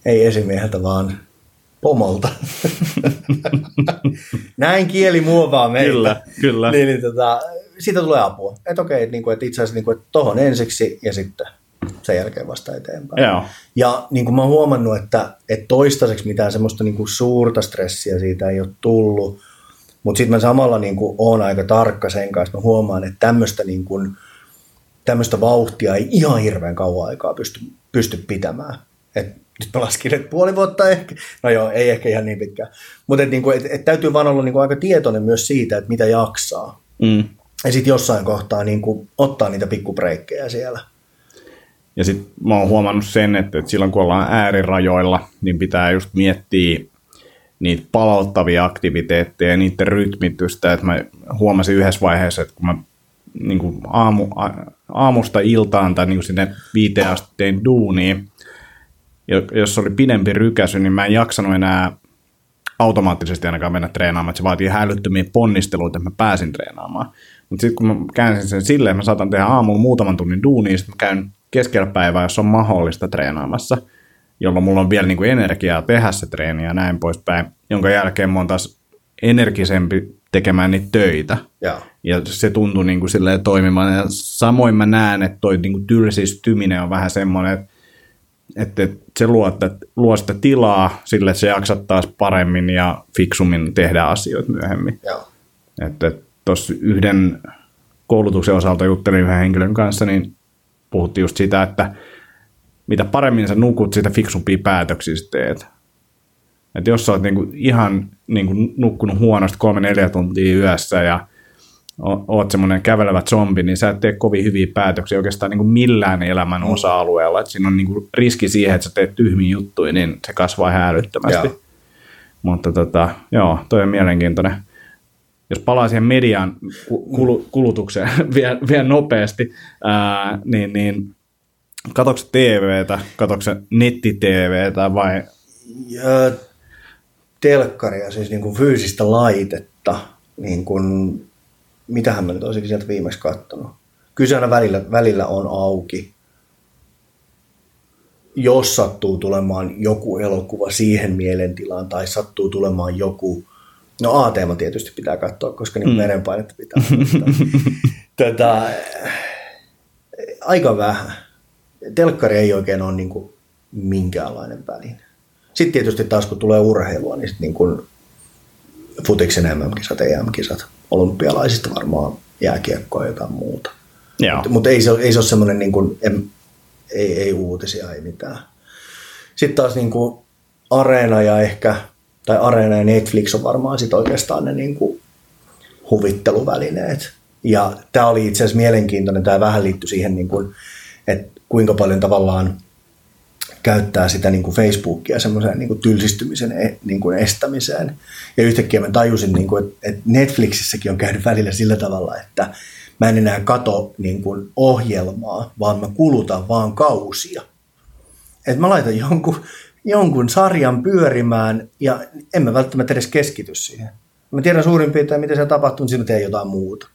ei esimieheltä, vaan pomolta. Näin kieli muovaa meitä. Kyllä, kyllä. Niin, niin tota, siitä tulee apua. Että okei, että, niin kuin, että itse asiassa niin kuin, että tohon ensiksi ja sitten sen jälkeen vasta eteenpäin. Joo. Ja niin kuin mä oon huomannut, että, että toistaiseksi mitään semmoista niin kuin suurta stressiä siitä ei ole tullut, mutta sitten mä samalla niin kuin oon aika tarkka sen kanssa. Mä huomaan, että tämmöistä niin kuin, tämmöistä vauhtia ei ihan hirveän kauan aikaa pysty, pysty pitämään. Et nyt mä laskin, että puoli vuotta ehkä. No joo, ei ehkä ihan niin pitkään. Mutta et, niinku, et, et täytyy vaan olla niinku aika tietoinen myös siitä, että mitä jaksaa. Mm. Ja sitten jossain kohtaa niinku, ottaa niitä pikkubreikkejä siellä. Ja sitten mä oon huomannut sen, että, että silloin kun ollaan äärirajoilla, niin pitää just miettiä niitä palauttavia aktiviteetteja ja niiden rytmitystä. Että mä huomasin yhdessä vaiheessa, että kun mä niin kuin aamu, aamusta iltaan tai niin kuin sinne viiteen asti tein duunia, jos oli pidempi rykäsy, niin mä en jaksanut enää automaattisesti ainakaan mennä treenaamaan, että se vaatii hälyttömiä ponnisteluita, että mä pääsin treenaamaan. Mutta sitten kun mä käänsin sen silleen, mä saatan tehdä aamulla muutaman tunnin duunia, sitten mä käyn keskellä päivää, jos on mahdollista treenaamassa, jolloin mulla on vielä niin kuin energiaa tehdä se treeni ja näin poispäin, jonka jälkeen mä oon taas energisempi tekemään niitä töitä. Joo. Ja se tuntuu niin kuin silleen toimimaan. Ja samoin mä näen, että toi niin kuin tylsistyminen on vähän semmoinen, että, että että se luo, että, luo sitä tilaa sille, että se jaksat taas paremmin ja fiksummin tehdä asioita myöhemmin. Joo. Että tuossa yhden koulutuksen osalta juttelin yhden henkilön kanssa, niin puhuttiin just sitä, että mitä paremmin sä nukut, sitä fiksumpia päätöksiä sä teet. Että jos sä oot niinku ihan niinku nukkunut huonosti kolme neljä tuntia yössä ja oot semmoinen kävelevä zombi, niin sä et tee kovin hyviä päätöksiä oikeastaan niinku millään elämän osa-alueella. Et siinä on niinku riski siihen, että sä teet tyhmiä juttuja, niin se kasvaa ihan älyttömästi. Joo. Mutta tota, joo, toi on mielenkiintoinen. Jos palaa siihen median ku- kulu- kulutukseen vielä, vielä nopeasti, ää, niin, niin katokse TVtä, katokse netti-TVtä vai Ja telkkaria, siis niin kuin fyysistä laitetta, niin kuin, mitähän mä nyt olisin sieltä viimeksi katsonut. Kyllä välillä, välillä on auki. Jos sattuu tulemaan joku elokuva siihen mielentilaan tai sattuu tulemaan joku, no A-teema tietysti pitää katsoa, koska niin mm. verenpainetta pitää. Tätä, aika vähän. Telkkari ei oikein ole niin kuin minkäänlainen väline. Sitten tietysti taas kun tulee urheilua, niin sitten niin kuin futiksen MM-kisat, EM-kisat, olympialaisista varmaan jääkiekkoa ja jotain muuta. Mutta mut ei, se, ei se ole semmoinen, niin kuin, em, ei, ei uutisia, ei mitään. Sitten taas niin kuin Areena ja ehkä, tai Areena ja Netflix on varmaan sit oikeastaan ne niin kuin huvitteluvälineet. Ja tämä oli itse asiassa mielenkiintoinen, tämä vähän liittyi siihen, niin kuin, että kuinka paljon tavallaan käyttää sitä niin kuin Facebookia semmoiseen niin kuin tylsistymisen e- niin kuin estämiseen. Ja yhtäkkiä mä tajusin, niin kuin, että, Netflixissäkin on käynyt välillä sillä tavalla, että mä en enää kato niin kuin ohjelmaa, vaan mä kulutan vaan kausia. Että mä laitan jonkun, jonkun sarjan pyörimään ja en mä välttämättä edes keskity siihen. Mä tiedän suurin piirtein, miten se tapahtuu, mutta siinä teen jotain muuta.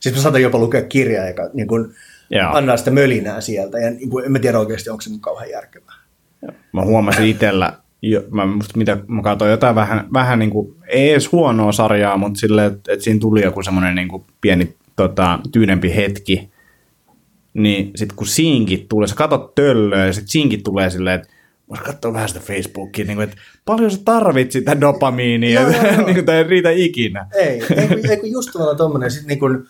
Siis mä saatan jopa lukea kirjaa, joka niin kuin, Joo. antaa sitä mölinää sieltä. Ja niin en mä tiedä oikeasti, onko se nyt kauhean järkevää. Mä huomasin itsellä, jo, mä, musta, mitä, mä katsoin jotain vähän, vähän niin kuin, ei edes huonoa sarjaa, mutta silleen, että, että siinä tuli joku semmoinen niin kuin pieni tota, tyynempi hetki, niin sitten kun siinkin tulee, sä katot töllöä ja sitten siinkin tulee silleen, että voisi katsoa vähän sitä Facebookia, niin kuin, että paljon sä tarvit sitä dopamiinia, Joo, joo, joo. niin kuin, tai ei riitä ikinä. Ei, ei, kun- ei kun just tavallaan tommonen. Sitten niin kun,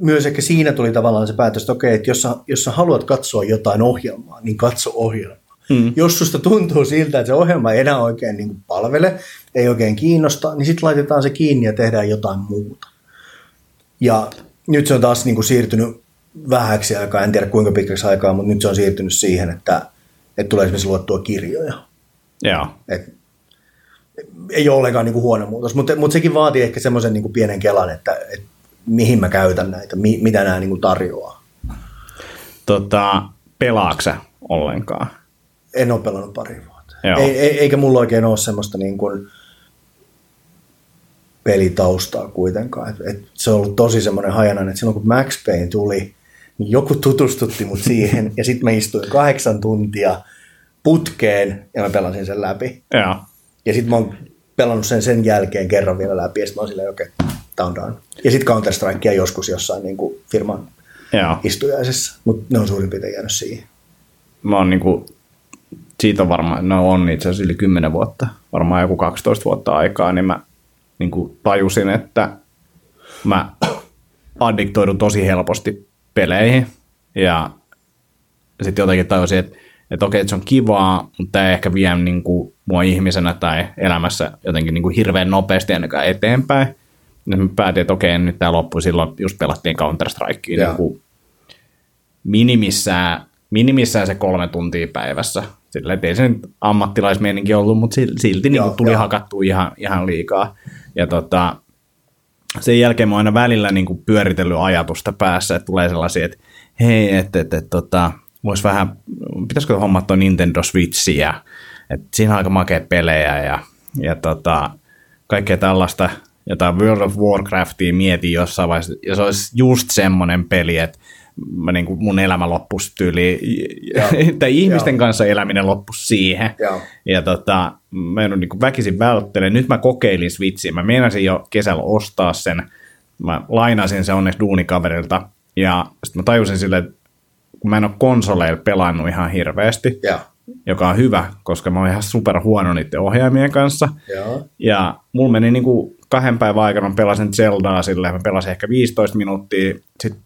myös ehkä siinä tuli tavallaan se päätös, että okei, että jos sä, jos sä haluat katsoa jotain ohjelmaa, niin katso ohjelmaa. Mm. Jos susta tuntuu siltä, että se ohjelma ei enää oikein niin kuin palvele, ei oikein kiinnosta, niin sitten laitetaan se kiinni ja tehdään jotain muuta. Ja nyt se on taas niin kuin siirtynyt vähäksi aikaa, en tiedä kuinka pitkäksi aikaa, mutta nyt se on siirtynyt siihen, että, että tulee esimerkiksi luettua kirjoja. Joo. Et, ei ole ollenkaan niin kuin huono muutos, mutta, mutta sekin vaatii ehkä semmoisen niin kuin pienen kelan, että, että mihin mä käytän näitä, mi, mitä nämä niin kuin tarjoaa. Tota, pelaaksä ollenkaan? En ole pelannut pari vuotta. Joo. Ei, ei, eikä mulla oikein ole semmoista niin kuin pelitaustaa kuitenkaan. Et, et se on ollut tosi semmoinen hajanainen, että silloin kun Max Payne tuli, niin joku tutustutti mut siihen, ja sitten mä istuin kahdeksan tuntia putkeen, ja mä pelasin sen läpi. Joo. Ja sitten mä oon pelannut sen sen jälkeen kerran vielä läpi, ja sitten mä oon silleen, okei, okay. Ja sitten Counter-Strikea joskus jossain niin kuin firman Joo. istujaisessa, mutta ne on suurin piirtein jäänyt siihen. Mä oon niinku, siitä on varmaan, no on itse asiassa yli 10 vuotta, varmaan joku 12 vuotta aikaa, niin mä niinku tajusin, että mä addiktoidun tosi helposti peleihin. Ja sitten jotenkin tajusin, että, että okei, että se on kivaa, mutta tämä ei ehkä vie niinku mua ihmisenä tai elämässä jotenkin niinku hirveän nopeasti ainakaan eteenpäin. Ja mä päätin, että okei, nyt tämä loppui silloin, just pelattiin Counter-Strikea Joo. niinku minimissään, minimissään se kolme tuntia päivässä. Sillä ei se nyt ammattilaismieninki ollut, mutta sil- silti niin Joo, tuli joo. hakattua ihan, ihan liikaa. Ja tota, sen jälkeen mä oon aina välillä niin kuin pyöritellyt ajatusta päässä, että tulee sellaisia, että hei, että, että, että tota, vois vähän, pitäisikö hommat tuon Nintendo Switchiä, että siinä on aika makeat pelejä ja, ja tota, kaikkea tällaista, jotain World of Warcraftia mietin jossain vaiheessa, ja se olisi just semmoinen peli, että mä niin kuin mun elämä loppuisi tyyliin, tai ihmisten Joo. kanssa eläminen loppuisi siihen. Joo. Ja tota, mä en niin väkisin välttele. Nyt mä kokeilin Switchiä. Mä meinasin jo kesällä ostaa sen. Mä lainasin se onneksi duunikaverilta. Ja sitten mä tajusin sille, että kun mä en ole konsoleilla pelannut ihan hirveästi, Joo. joka on hyvä, koska mä oon ihan super huono niiden ohjaimien kanssa. Joo. Ja mulla meni niinku kahden päivän aikana, mä pelasin Zeldaa silleen, mä pelasin ehkä 15 minuuttia, sitten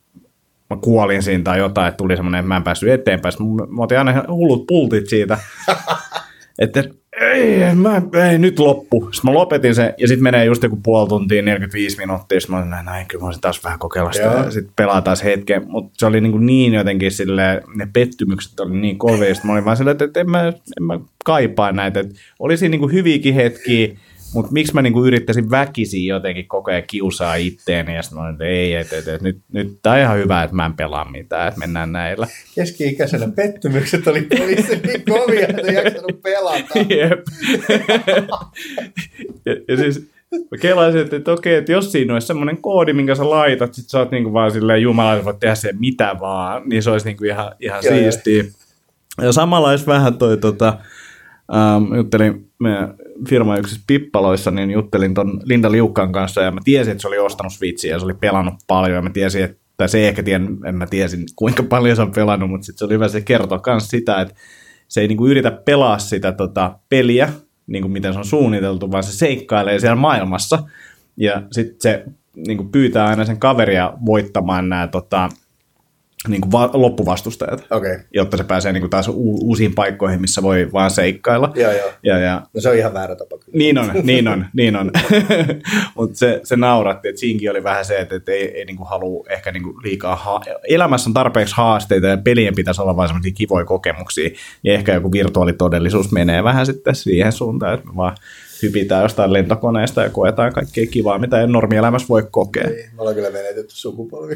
mä kuolin siinä tai jotain, että tuli semmoinen, että mä en päässyt eteenpäin. Sitten mä, otin aina ihan hullut pultit siitä, että et, ei, mä, ei, nyt loppu. Sitten mä lopetin sen, ja sitten menee just joku puoli tuntia, 45 minuuttia, sitten mä olin, näin, kyllä mä taas vähän kokeilla sitä, Joo. ja sitten pelaa taas hetken, mutta se oli niin, kuin niin jotenkin silleen, ne pettymykset oli niin kovia, sitten mä olin vaan silleen, että, että en, mä, en mä kaipaa näitä, että oli siinä niin kuin hyviäkin hetkiä, mutta miksi mä niinku yrittäisin väkisin jotenkin koko ajan kiusaa itteeni, ja olin, että ei, että, että, että nyt, nyt tää on ihan hyvä, että mä en pelaa mitään, että mennään näillä. Keski-ikäisenä pettymykset oli niin kovia, että ei jaksanut pelata. Jep. ja, ja siis mä kelasin, että, että okei, että jos siinä olisi semmoinen koodi, minkä sä laitat, sit sä oot niinku vaan silleen, jumala, voit tehdä sen mitä vaan, niin se olisi niinku ihan, ihan siistiä. Ja samalla olisi vähän toi, tota, ähm, juttelin meidän firman yksissä pippaloissa, niin juttelin ton Linda Liukkan kanssa, ja mä tiesin, että se oli ostanut Switchiä, ja se oli pelannut paljon, ja mä tiesin, että tai se ei ehkä tiedä, en mä tiesin kuinka paljon se on pelannut, mutta sitten se oli hyvä, se kertoo myös sitä, että se ei niinku yritä pelaa sitä tota, peliä, niin kuin miten se on suunniteltu, vaan se seikkailee siellä maailmassa. Ja sitten se niin kuin pyytää aina sen kaveria voittamaan nämä tota, niin kuin va- loppuvastustajat. Okay. jotta se pääsee niin kuin taas u- uusiin paikkoihin, missä voi vaan seikkailla. Joo, joo. Ja, ja No se on ihan väärä tapa kyllä. niin on, niin on, niin on. Mutta se, se nauratti, että siinkin oli vähän se, että, että ei, ei niinku halua ehkä niinku liikaa... Ha- Elämässä on tarpeeksi haasteita ja pelien pitäisi olla vain semmoisia kivoja kokemuksia. Ja ehkä joku virtuaalitodellisuus menee vähän sitten siihen suuntaan, että me vaan hypitään jostain lentokoneesta ja koetaan kaikkea kivaa, mitä ei normielämässä voi kokea. Ei, me ollaan kyllä menetetty sukupolvi.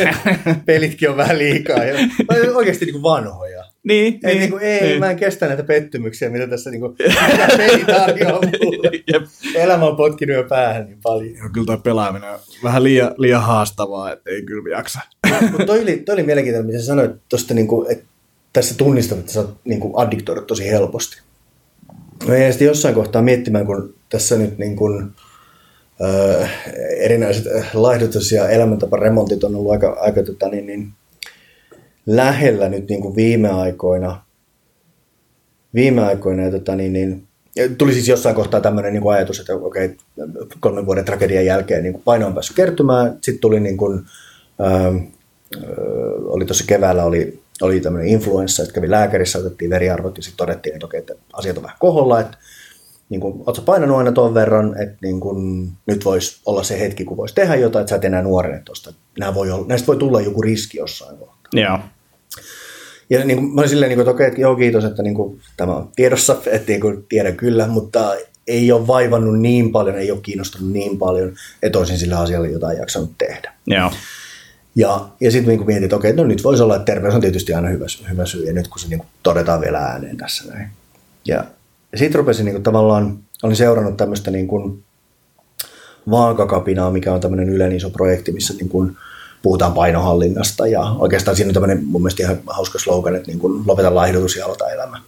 Pelitkin on vähän liikaa. Ja, mä olen oikeasti niin kuin vanhoja. Niin, Ei, niin kuin, ei, mä en kestä näitä pettymyksiä, mitä tässä niin kuin, mitä peli tarjoaa mulle. Jep. Elämä on potkinut jo päähän niin paljon. Joo, Kyllä tuo pelaaminen on vähän liian, liian haastavaa, että ei kyllä jaksa. Mutta toi oli, toi oli mielenkiintoinen, mitä sä sanoit tuosta, niin kuin, että tässä tunnistat, että sä oot niin kuin addiktoidut tosi helposti. Mä jäin sitten jossain kohtaa miettimään, kun tässä nyt niin kuin, ö, erinäiset laihdutus- ja elämäntaparemontit on ollut aika, aika tota, niin, niin, lähellä nyt niin kuin viime aikoina. Viime aikoina ja, tota, niin, niin, tuli siis jossain kohtaa tämmöinen niin kuin ajatus, että okei, kolmen vuoden tragedian jälkeen niin kuin paino on päässyt kertymään. Sitten tuli niin kuin, ö, ö, oli tuossa keväällä oli, oli tämmöinen influenssa, että kävi lääkärissä, otettiin veriarvot ja sitten todettiin, että okei, että asiat on vähän koholla, että niin kuin, ootko painanut aina tuon verran, että niin kuin, nyt voisi olla se hetki, kun voisi tehdä jotain, että sä et enää nuorene tuosta. Nämä voi olla, näistä voi tulla joku riski jossain kohtaa. Joo. Ja niin kuin, mä olin silleen, niin kuin, että okei, että joo kiitos, että niin kuin, tämä on tiedossa, että niin kuin, tiedän kyllä, mutta ei ole vaivannut niin paljon, ei ole kiinnostunut niin paljon, että olisin sillä asialla jotain jaksanut tehdä. Joo. Ja, ja sitten niin mietin, että okei, no nyt voisi olla, että terveys on tietysti aina hyvä, hyvä syy, ja nyt kun se niin kuin todetaan vielä ääneen tässä näin. Ja, sitten rupesin niin kuin, tavallaan, olin seurannut tämmöistä niin kuin vaakakapinaa, mikä on tämmöinen Ylen iso projekti, missä niin kuin, puhutaan painohallinnasta ja oikeastaan siinä on tämmöinen mun mielestä ihan hauska slogan, että niin kuin lopeta laihdutus ja aloita elämä.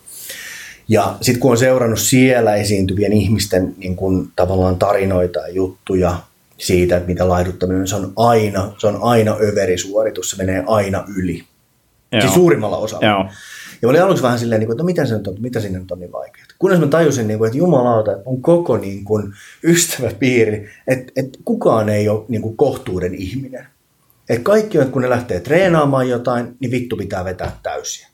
Ja sitten kun on seurannut siellä esiintyvien ihmisten niin kuin, tavallaan tarinoita ja juttuja siitä, että mitä laihduttaminen se on aina, se on aina överisuoritus, se menee aina yli. Joo. Siis suurimmalla osalla. Joo. Ja mä olin aluksi vähän silleen, niin että no mitä, se nyt on, mitä sinne nyt on niin vaikeaa. Kunnes mä tajusin, niin että jumalauta, että on koko niin kuin, ystäväpiiri, että, että kukaan ei ole niin kuin, kohtuuden ihminen. Että kaikki, kun ne lähtee treenaamaan jotain, niin vittu pitää vetää täysiä.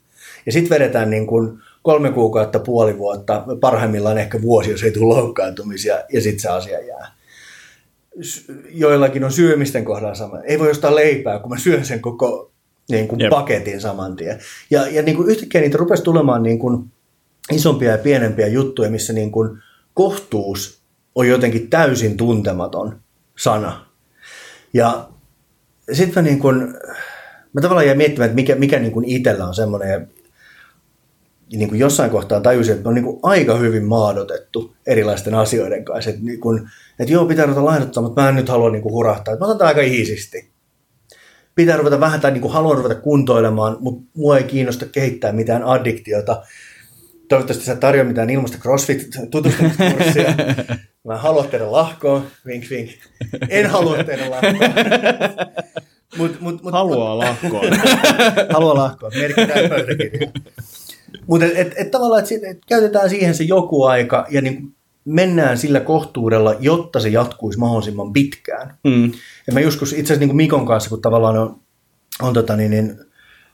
Ja sitten vedetään niin kuin, kolme kuukautta, puoli vuotta, parhaimmillaan ehkä vuosi, jos ei tule loukkaantumisia, ja sitten se asia jää. Joillakin on syömisten kohdalla sama. Ei voi ostaa leipää, kun mä syön sen koko niin kuin paketin saman tien. Ja, ja niin kuin yhtäkkiä niitä rupesi tulemaan niin kuin isompia ja pienempiä juttuja, missä niin kuin kohtuus on jotenkin täysin tuntematon sana. Ja sitten mä, niin kuin, mä tavallaan jäin miettimään, että mikä, mikä niin kuin itsellä on semmoinen, niin kuin jossain kohtaa tajusin, että on niin kuin aika hyvin maadotettu erilaisten asioiden kanssa. Että, niin kuin, että joo, pitää ruveta laihduttaa, mutta mä en nyt halua niin kuin hurahtaa. Mä otan tämän aika iisisti. Pitää ruveta vähän, tai niin kuin haluan ruveta kuntoilemaan, mutta mua ei kiinnosta kehittää mitään addiktiota. Toivottavasti sä tarjoa mitään ilmasta CrossFit-tutustumiskurssia. Mä haluan tehdä lahkoon, vink vink. En halua tehdä lahkoon. mut, mut, mut, Haluaa lahkoon. Haluaa lahkoon, merkitään pöytäkirjaan. Mutta et, et, et tavallaan, että et käytetään siihen se joku aika ja niin mennään sillä kohtuudella, jotta se jatkuisi mahdollisimman pitkään. Mm. Ja mä joskus itse asiassa niin Mikon kanssa, kun tavallaan on, on tota, niin, niin,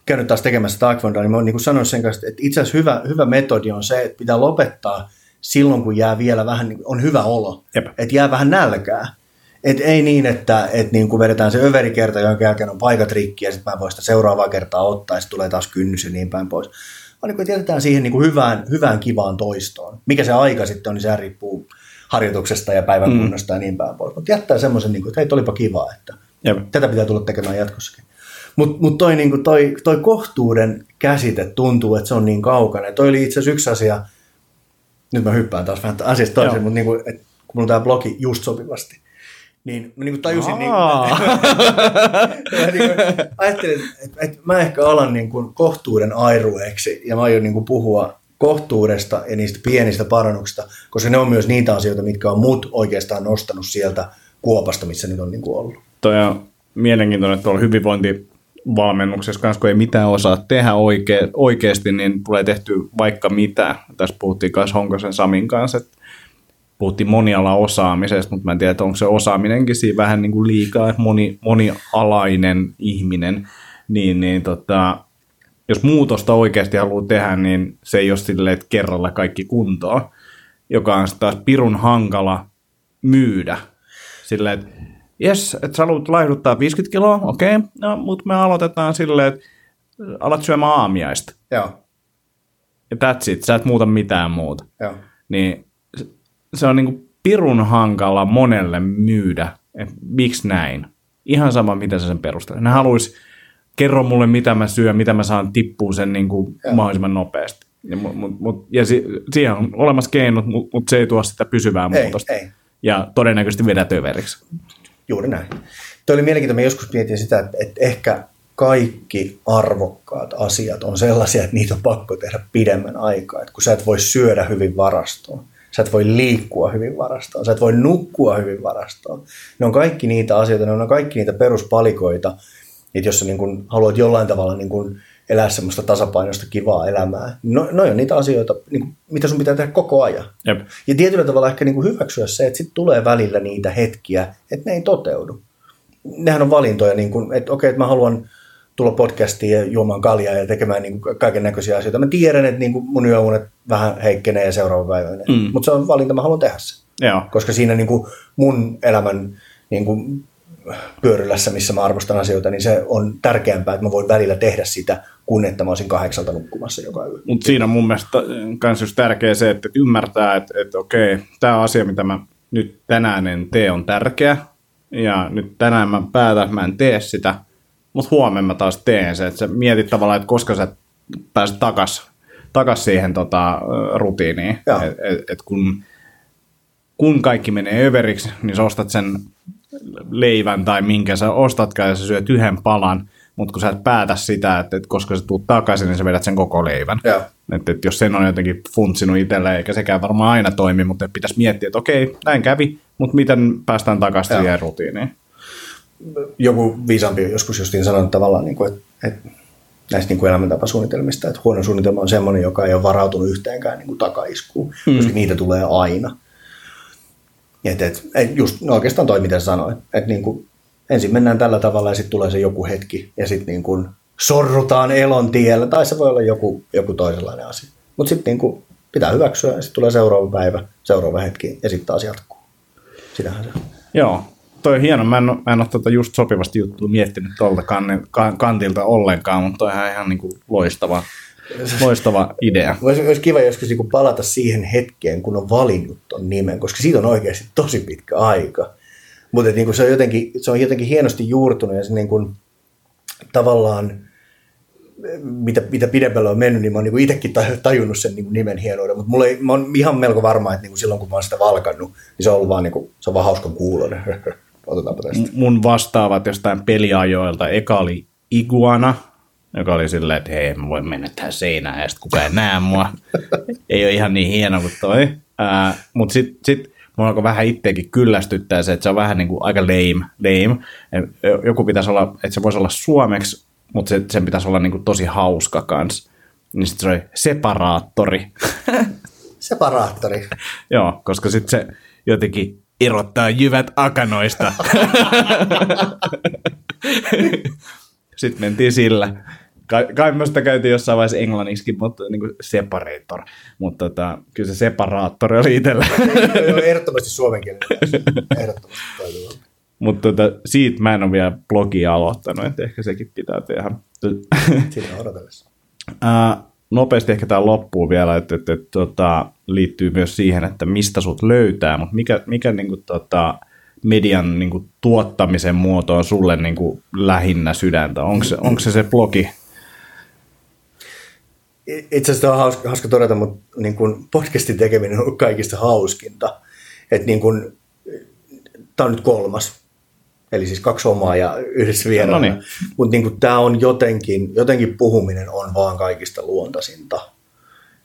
käynyt taas tekemässä taekwondoa, niin mä oon niin sanonut sen kanssa, että itse asiassa hyvä, hyvä metodi on se, että pitää lopettaa silloin, kun jää vielä vähän, niin on hyvä olo. Jep. Että jää vähän nälkää. Et ei niin, että et niin kuin vedetään se överikerta, jonka jälkeen on paikat rikki ja sitten mä voin sitä seuraavaa kertaa ottaa ja sitten tulee taas kynnys ja niin päin pois vaan niin jätetään siihen niin kuin hyvään, hyvään kivaan toistoon. Mikä se aika sitten on, niin se riippuu harjoituksesta ja päivän mm. kunnosta ja niin päin pois. Mutta jättää semmoisen, niin kuin, että hei, olipa kivaa, että Jep. tätä pitää tulla tekemään jatkossakin. Mutta mut toi, niin toi, toi kohtuuden käsite tuntuu, että se on niin kaukana. Toi oli itse asiassa yksi asia, nyt mä hyppään taas vähän asiasta toiseen, mutta niin kuin, että kun mulla on tämä blogi just sopivasti, niin mä niin kuin tajusin, niin, mä niin kuin, ajattelin, että, että mä ehkä alan niin kuin kohtuuden airueeksi ja mä aion niin kuin puhua kohtuudesta ja niistä pienistä parannuksista, koska ne on myös niitä asioita, mitkä on mut oikeastaan nostanut sieltä kuopasta, missä nyt on niin kuin ollut. Toi on mielenkiintoinen tuolla hyvinvointivalmennuksessa kanssa, kun ei mitään osaa tehdä oikea, oikeasti, niin tulee tehty vaikka mitä. Tässä puhuttiin myös Honkosen Samin kanssa, että puhuttiin moniala osaamisesta, mutta mä en tiedä, että onko se osaaminenkin siinä vähän niin kuin liikaa, että moni, monialainen ihminen, niin, niin tota, jos muutosta oikeasti haluaa tehdä, niin se ei ole silleen, että kerralla kaikki kuntoon, joka on taas pirun hankala myydä. Silleen, että jes, että sä haluat laihduttaa 50 kiloa, okei, okay, no, mutta me aloitetaan silleen, että alat syömään aamiaista. Joo. Ja that's it, sä et muuta mitään muuta. Joo. Niin se on niin pirun hankala monelle myydä, että miksi näin. Ihan sama, mitä se sen perustelee. Ne haluaisi, kerro mulle, mitä mä syön, mitä mä saan tippua sen niin kuin mahdollisimman nopeasti. Ja, mut, mut, ja si, siihen on olemassa keinot, mutta mut se ei tuo sitä pysyvää ei, muutosta. Ei. Ja todennäköisesti vedät överiksi. Juuri näin. Tuo oli mielenkiintoinen. Joskus mietin sitä, että, että ehkä kaikki arvokkaat asiat on sellaisia, että niitä on pakko tehdä pidemmän aikaa. Että kun sä et voi syödä hyvin varastoon, Sä et voi liikkua hyvin varastoon, sä et voi nukkua hyvin varastoon. Ne on kaikki niitä asioita, ne on kaikki niitä peruspalikoita, että jos sä niin kun haluat jollain tavalla niin kun elää semmoista tasapainoista kivaa elämää, no, no on niitä asioita, niin kuin, mitä sun pitää tehdä koko ajan. Jep. Ja tietyllä tavalla ehkä niin kuin hyväksyä se, että sitten tulee välillä niitä hetkiä, että ne ei toteudu. Nehän on valintoja, niin kuin, että okei, että mä haluan tulla podcastiin ja juomaan kaljaa ja tekemään niin kaiken näköisiä asioita. Mä tiedän, että niin kuin mun yöunet vähän heikkenee ja seuraava päivä. Mm. Mutta se on valinta, mä haluan tehdä se. Joo. Koska siinä niin kuin mun elämän niin kuin pyörylässä, missä mä arvostan asioita, niin se on tärkeämpää, että mä voin välillä tehdä sitä, kun että mä olisin kahdeksalta nukkumassa joka yö. Mutta siinä on mun mielestä myös just tärkeä se, että ymmärtää, että, että okei, tämä asia, mitä mä nyt tänään en tee, on tärkeä, ja nyt tänään mä päätän, että mä en tee sitä, mutta huomenna mä taas teen se, että sä mietit tavallaan, että koska sä pääset takas, takas siihen tota, rutiiniin. Et, et, et kun, kun kaikki menee överiksi, niin sä ostat sen leivän tai minkä sä ostatkaan ja sä syöt yhden palan, mutta kun sä et päätä sitä, että, että koska sä tuut takaisin, niin sä vedät sen koko leivän. Joo. Että, että jos sen on jotenkin funtsinut itselleen, eikä sekään varmaan aina toimi, mutta pitäisi miettiä, että okei, näin kävi, mutta miten päästään takaisin siihen rutiiniin. Joku viisaampi joskus justiin sanonut tavallaan, niin kuin, että, että näistä niin kuin elämäntapasuunnitelmista, että huono suunnitelma on semmoinen, joka ei ole varautunut yhteenkään niin kuin takaiskuun, mm. koska niitä tulee aina. Et, et, et just no oikeastaan toi, mitä sanoit, että niin kuin, ensin mennään tällä tavalla ja sitten tulee se joku hetki ja sitten niin kuin sorrutaan elon tiellä, tai se voi olla joku, joku toisenlainen asia. Mutta sitten niin kuin pitää hyväksyä ja sitten tulee seuraava päivä, seuraava hetki ja sitten taas jatkuu. Sitähän se on. Joo, toi on hieno. Mä en, mä en ole tota just sopivasti juttua miettinyt tuolta kantilta ollenkaan, mutta toi on ihan niin kuin loistava, loistava idea. Olisi, olisi kiva joskus niin palata siihen hetkeen, kun on valinnut ton nimen, koska siitä on oikeasti tosi pitkä aika. Mutta niin se, on jotenkin, se on jotenkin hienosti juurtunut ja se niin kuin, tavallaan, mitä, mitä pidemmälle on mennyt, niin mä oon niin itsekin taj- tajunnut sen niin kuin nimen hienouden. Mutta ei, mä oon ihan melko varma, että niin kuin silloin kun mä oon sitä valkannut, niin se on ollut vaan niin kuin, se on vaan hauskan kuulonen. Otetaanpa tästä. Mun vastaavat jostain peliajoilta. Eka oli Iguana, joka oli silleen, että hei, mä voin mennä tähän seinään ja sitten kukaan ei näe mua. ei ole ihan niin hieno kuin toi. Mutta sitten sit mun alkoi vähän itseäkin kyllästyttää se, että se on vähän niin kuin aika lame. lame. Joku pitäisi olla, että se voisi olla suomeksi, mutta se, sen pitäisi olla niin kuin tosi hauska kans. Niin sitten se oli separaattori. Separaattori. Joo, koska sitten se jotenkin erottaa jyvät akanoista. sitten mentiin sillä. Kai, kai sitä käytiin jossain vaiheessa englanniksi, mutta niin kuin separator. Mutta tota, kyllä se separaattori oli itsellä. Joo, ehdottomasti suomenkielinen. Ehdottomasti täytyy olla. mutta tota, siitä mä en ole vielä blogia aloittanut, että ehkä sekin pitää tehdä. Siinä odotellessa. nopeasti ehkä tämä loppuu vielä, että, että, että tota, liittyy myös siihen, että mistä sut löytää, mutta mikä, mikä niin kuin, tota, median niin kuin, tuottamisen muoto on sulle niin kuin, lähinnä sydäntä? Onko se, onko se se blogi? Itse asiassa on hauska, hauska todeta, mutta niin kun podcastin tekeminen on kaikista hauskinta. Et niin kun, tämä on nyt kolmas, eli siis kaksi omaa ja yhdessä vieraana. No niin. Mutta niin tämä on jotenkin, jotenkin puhuminen on vaan kaikista luontaisinta.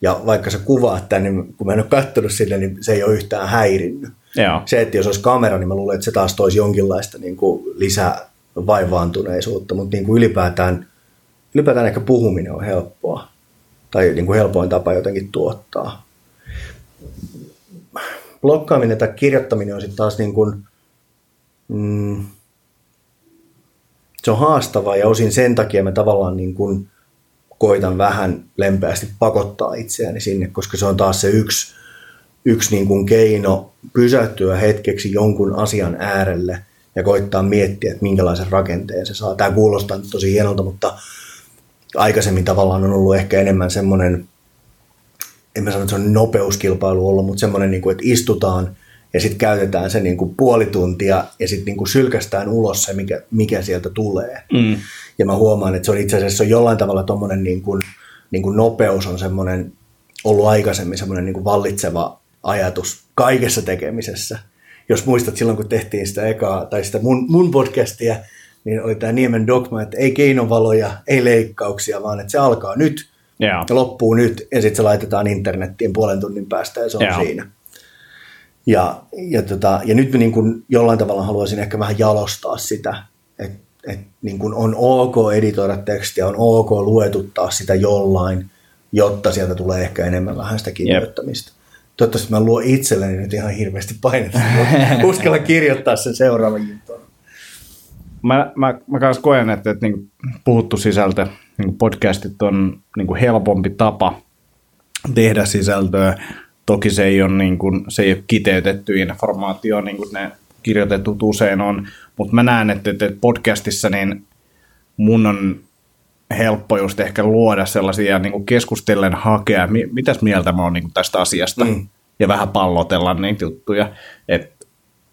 Ja vaikka sä kuvaat tämän, niin kun mä en ole katsonut sille, niin se ei ole yhtään häirinnyt. Joo. Se, että jos olisi kamera, niin mä luulen, että se taas toisi jonkinlaista niin kuin lisää vaivaantuneisuutta, mutta niin kuin ylipäätään, ylipäätään ehkä puhuminen on helppoa tai niin kuin helpoin tapa jotenkin tuottaa. Blokkaaminen tai kirjoittaminen on sitten taas niin kuin, mm, se on haastavaa ja osin sen takia mä tavallaan niin kuin koitan vähän lempeästi pakottaa itseäni sinne, koska se on taas se yksi, yksi niin kuin keino pysähtyä hetkeksi jonkun asian äärelle ja koittaa miettiä, että minkälaisen rakenteen se saa. Tämä kuulostaa nyt tosi hienolta, mutta aikaisemmin tavallaan on ollut ehkä enemmän semmoinen, en mä sano, että se on nopeuskilpailu ollut, mutta semmoinen, niin kuin, että istutaan ja sitten käytetään se niin kuin puoli tuntia ja sitten niin kuin sylkästään ulos se, mikä, mikä sieltä tulee. Mm. Ja mä huomaan, että se on itse asiassa on jollain tavalla tuommoinen niin kuin, niin kuin nopeus on semmoinen ollut aikaisemmin semmoinen niin kuin vallitseva ajatus kaikessa tekemisessä. Jos muistat silloin, kun tehtiin sitä ekaa, tai sitä mun, mun podcastia, niin oli tämä Niemen dogma, että ei keinovaloja, ei leikkauksia, vaan että se alkaa nyt Joo. ja loppuu nyt, ja sitten se laitetaan internettiin puolen tunnin päästä, ja se on Joo. siinä. Ja, ja, tota, ja nyt mä niin kuin jollain tavalla haluaisin ehkä vähän jalostaa sitä, että et niin kuin on ok editoida tekstiä, on ok luetuttaa sitä jollain, jotta sieltä tulee ehkä enemmän vähän sitä kirjoittamista. Toivottavasti mä luon itselleni nyt ihan hirveästi painetta, uskalla kirjoittaa sen seuraavan jutun. Mä, mä, mä kanssa koen, että, että niin puhuttu sisältö, niin podcastit on niin helpompi tapa tehdä sisältöä. Toki se ei ole, niin kuin, se ei ole kiteytetty informaatio, niin kuin ne kirjoitetut usein on, mutta mä näen, että, että podcastissa niin mun on helppo just ehkä luoda sellaisia niin kuin keskustellen hakea, mi- mitäs mieltä mä oon niin kuin tästä asiasta, Mm. ja vähän pallotella niitä juttuja, että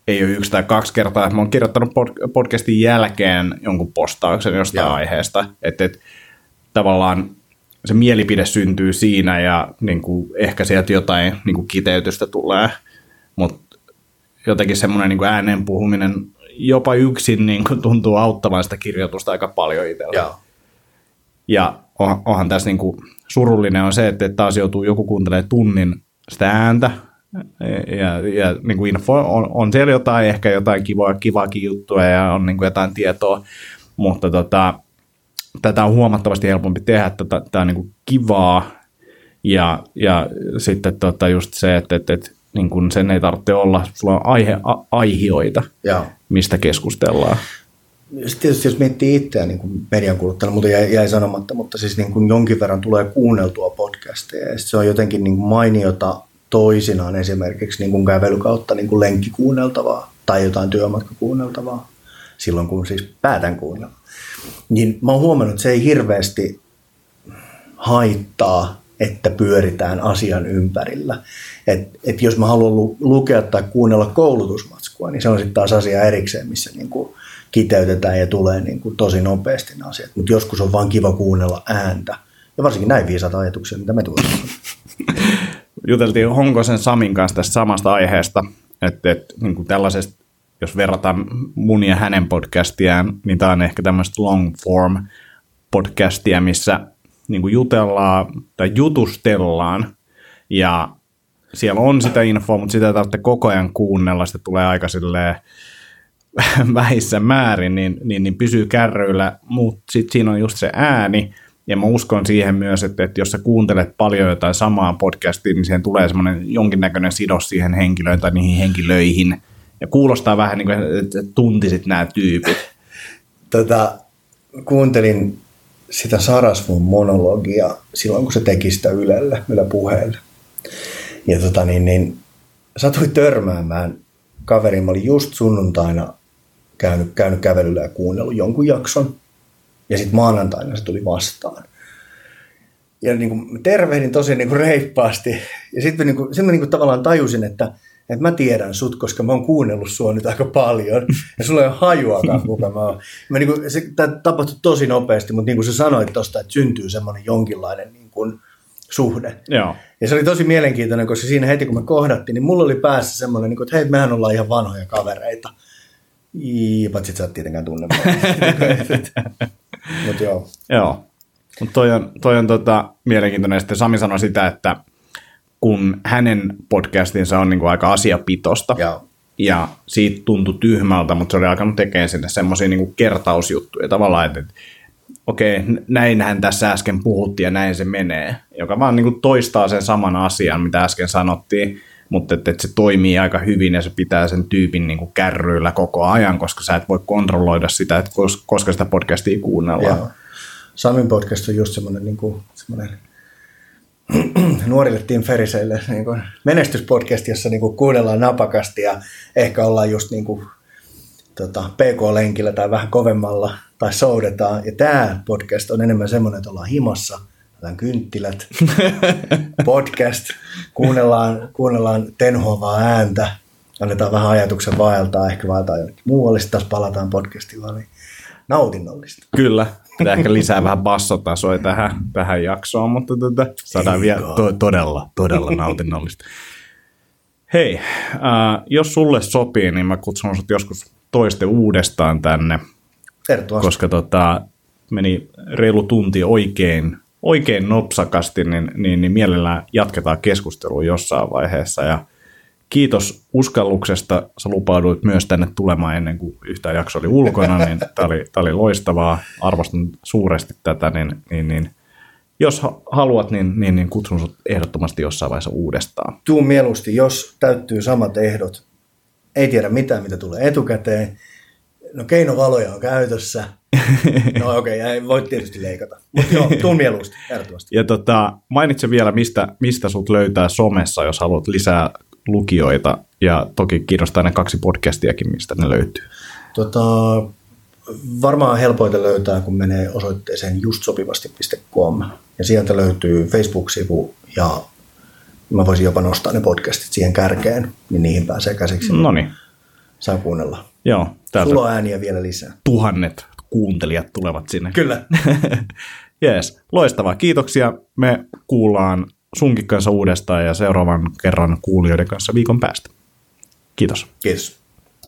ei ole yksi tai kaksi kertaa, että mä oon kirjoittanut pod- podcastin jälkeen jonkun postauksen jostain Joo. aiheesta, että, että tavallaan se mielipide syntyy siinä ja niin kuin, ehkä sieltä jotain niin kuin kiteytystä tulee, mutta jotenkin semmoinen niin ääneen puhuminen jopa yksin niin kuin tuntuu auttamaan sitä kirjoitusta aika paljon itsellä. Joo. Ja on, onhan tässä niin kuin surullinen on se, että taas joutuu joku kuuntelemaan tunnin sitä ääntä, ja, ja niin kuin info on, on siellä jotain, ehkä jotain kivaa, kivaakin juttua ja on niin kuin jotain tietoa, mutta tota, tätä on huomattavasti helpompi tehdä, tätä, tämä on niin kuin kivaa ja, ja sitten tota just se, että, että, että niin kuin sen ei tarvitse olla, sulla on aihe, a, aihioita, Joo. mistä keskustellaan. Sitten tietysti jos miettii itseään niin kuin median kuluttajana, mutta jäi, jäi sanomatta, mutta siis niin kuin jonkin verran tulee kuunneltua podcasteja. Ja se on jotenkin niin kuin mainiota toisinaan esimerkiksi niin kuin kävelykautta niin kuin lenkkikuunneltavaa tai jotain työmatkakuunneltavaa silloin, kun siis päätän kuunnella. Niin mä oon huomannut, että se ei hirveästi haittaa, että pyöritään asian ympärillä. Et, et jos mä haluan lu- lukea tai kuunnella koulutusmatskua, niin se on sitten taas asia erikseen, missä niin kuin kiteytetään ja tulee niin kuin tosi nopeasti ne asiat. Mutta joskus on vaan kiva kuunnella ääntä. Ja varsinkin näin viisaita ajatuksia, mitä me tuossa Juteltiin Honkosen Samin kanssa tästä samasta aiheesta, että, että niin tällaisesta, jos verrataan mun ja hänen podcastiaan, niin tämä on ehkä tämmöistä long form podcastia, missä niin kuin jutellaan tai jutustellaan. Ja siellä on sitä infoa, mutta sitä ei tarvitse koko ajan kuunnella, sitä tulee aika silleen vähissä määrin, niin, niin, niin pysyy kärryillä, mutta sitten siinä on just se ääni, ja mä uskon siihen myös, että, että jos sä kuuntelet paljon jotain samaa podcastia, niin siihen tulee semmoinen jonkinnäköinen sidos siihen henkilöön tai niihin henkilöihin, ja kuulostaa vähän niin kuin, että tuntisit nämä tyypit. Tota, kuuntelin sitä Sarasvun monologia silloin, kun se teki sitä Ylelle, Yle puheelle. Ja tota, niin, niin, satuin törmäämään kaveriin. Mä olin just sunnuntaina käynyt, käynyt kävelyllä ja kuunnellut jonkun jakson. Ja sitten maanantaina se tuli vastaan. Ja niin kuin, tervehdin tosi niin kuin reippaasti. Ja sitten niin kuin, sit niin kuin tavallaan tajusin, että, että mä tiedän sut, koska mä oon kuunnellut sua nyt aika paljon. Ja sulla ei ole hajuakaan, kuka mä oon. Mä niin kuin, se tämä tapahtui tosi nopeasti, mutta niin kuin sä sanoit tuosta, että syntyy semmoinen jonkinlainen niin kuin, suhde. Joo. Ja se oli tosi mielenkiintoinen, koska siinä heti kun me kohdattiin, niin mulla oli päässä semmoinen, niin että hei, mehän ollaan ihan vanhoja kavereita. Paitsi että sä et tietenkään tunne. Mutta joo. Joo. Mutta toi on, toi on tota, mielenkiintoinen. Sitten Sami sanoi sitä, että kun hänen podcastinsa on niinku aika asiapitosta, Joo. ja siitä tuntui tyhmältä, mutta se oli alkanut tekemään sinne semmoisia niinku kertausjuttuja tavallaan, että, okei, näinhän tässä äsken puhuttiin ja näin se menee, joka vaan niinku toistaa sen saman asian, mitä äsken sanottiin, mutta että, että se toimii aika hyvin ja se pitää sen tyypin niinku kärryillä koko ajan, koska sä et voi kontrolloida sitä, että kos- koska sitä podcastia kuunnellaan. Joo. Samin podcast on just semmoinen, niin kuin, semmoinen nuorille Tim Ferriseille niin kuin menestyspodcast, jossa niin kuin kuunnellaan napakasti ja ehkä ollaan just niin kuin, tota, PK-lenkillä tai vähän kovemmalla tai soudetaan. Ja tämä podcast on enemmän semmoinen, että ollaan himassa, otetaan kynttilät, podcast, kuunnellaan, kuunnellaan tenhoavaa ääntä, annetaan vähän ajatuksen vaeltaa, ehkä vaeltaa jonnekin muualle, sitten taas palataan podcastilla, niin nautinnollista. Kyllä, pitää ehkä lisää vähän bassotasoja tähän, tähän jaksoon, mutta tota, saadaan vielä to, todella, todella nautinnollista. Hei, äh, jos sulle sopii, niin mä kutsun sut joskus toiste uudestaan tänne, Tervetuloa. koska tota, meni reilu tunti oikein, oikein nopsakasti, niin, niin, niin mielellään jatketaan keskustelua jossain vaiheessa. Ja kiitos uskalluksesta. Sä lupauduit myös tänne tulemaan ennen kuin yhtään jakso oli ulkona, niin tämä oli, tää oli loistavaa. Arvostan suuresti tätä, niin, niin, niin jos ha- haluat, niin, niin, niin kutsun sut ehdottomasti jossain vaiheessa uudestaan. Tuu mieluusti, jos täyttyy samat ehdot. Ei tiedä mitään, mitä tulee etukäteen. No keinovaloja on käytössä. No okei, okay, voi tietysti leikata. Mutta joo, tuu mieluusti, ehdottomasti. Ja tota, mainitse vielä, mistä, mistä sut löytää somessa, jos haluat lisää lukijoita. Ja toki kiinnostaa ne kaksi podcastiakin, mistä ne löytyy. Tota, varmaan helpoita löytää, kun menee osoitteeseen justsopivasti.com. Ja sieltä löytyy Facebook-sivu ja mä voisin jopa nostaa ne podcastit siihen kärkeen, niin niihin pääsee käsiksi. No niin, Saa kuunnella. joo, täältä Tuloääniä vielä lisää. tuhannet kuuntelijat tulevat sinne. Kyllä. Jees, loistavaa. Kiitoksia. Me kuullaan sunkin kanssa uudestaan ja seuraavan kerran kuulijoiden kanssa viikon päästä. Kiitos. Kiitos.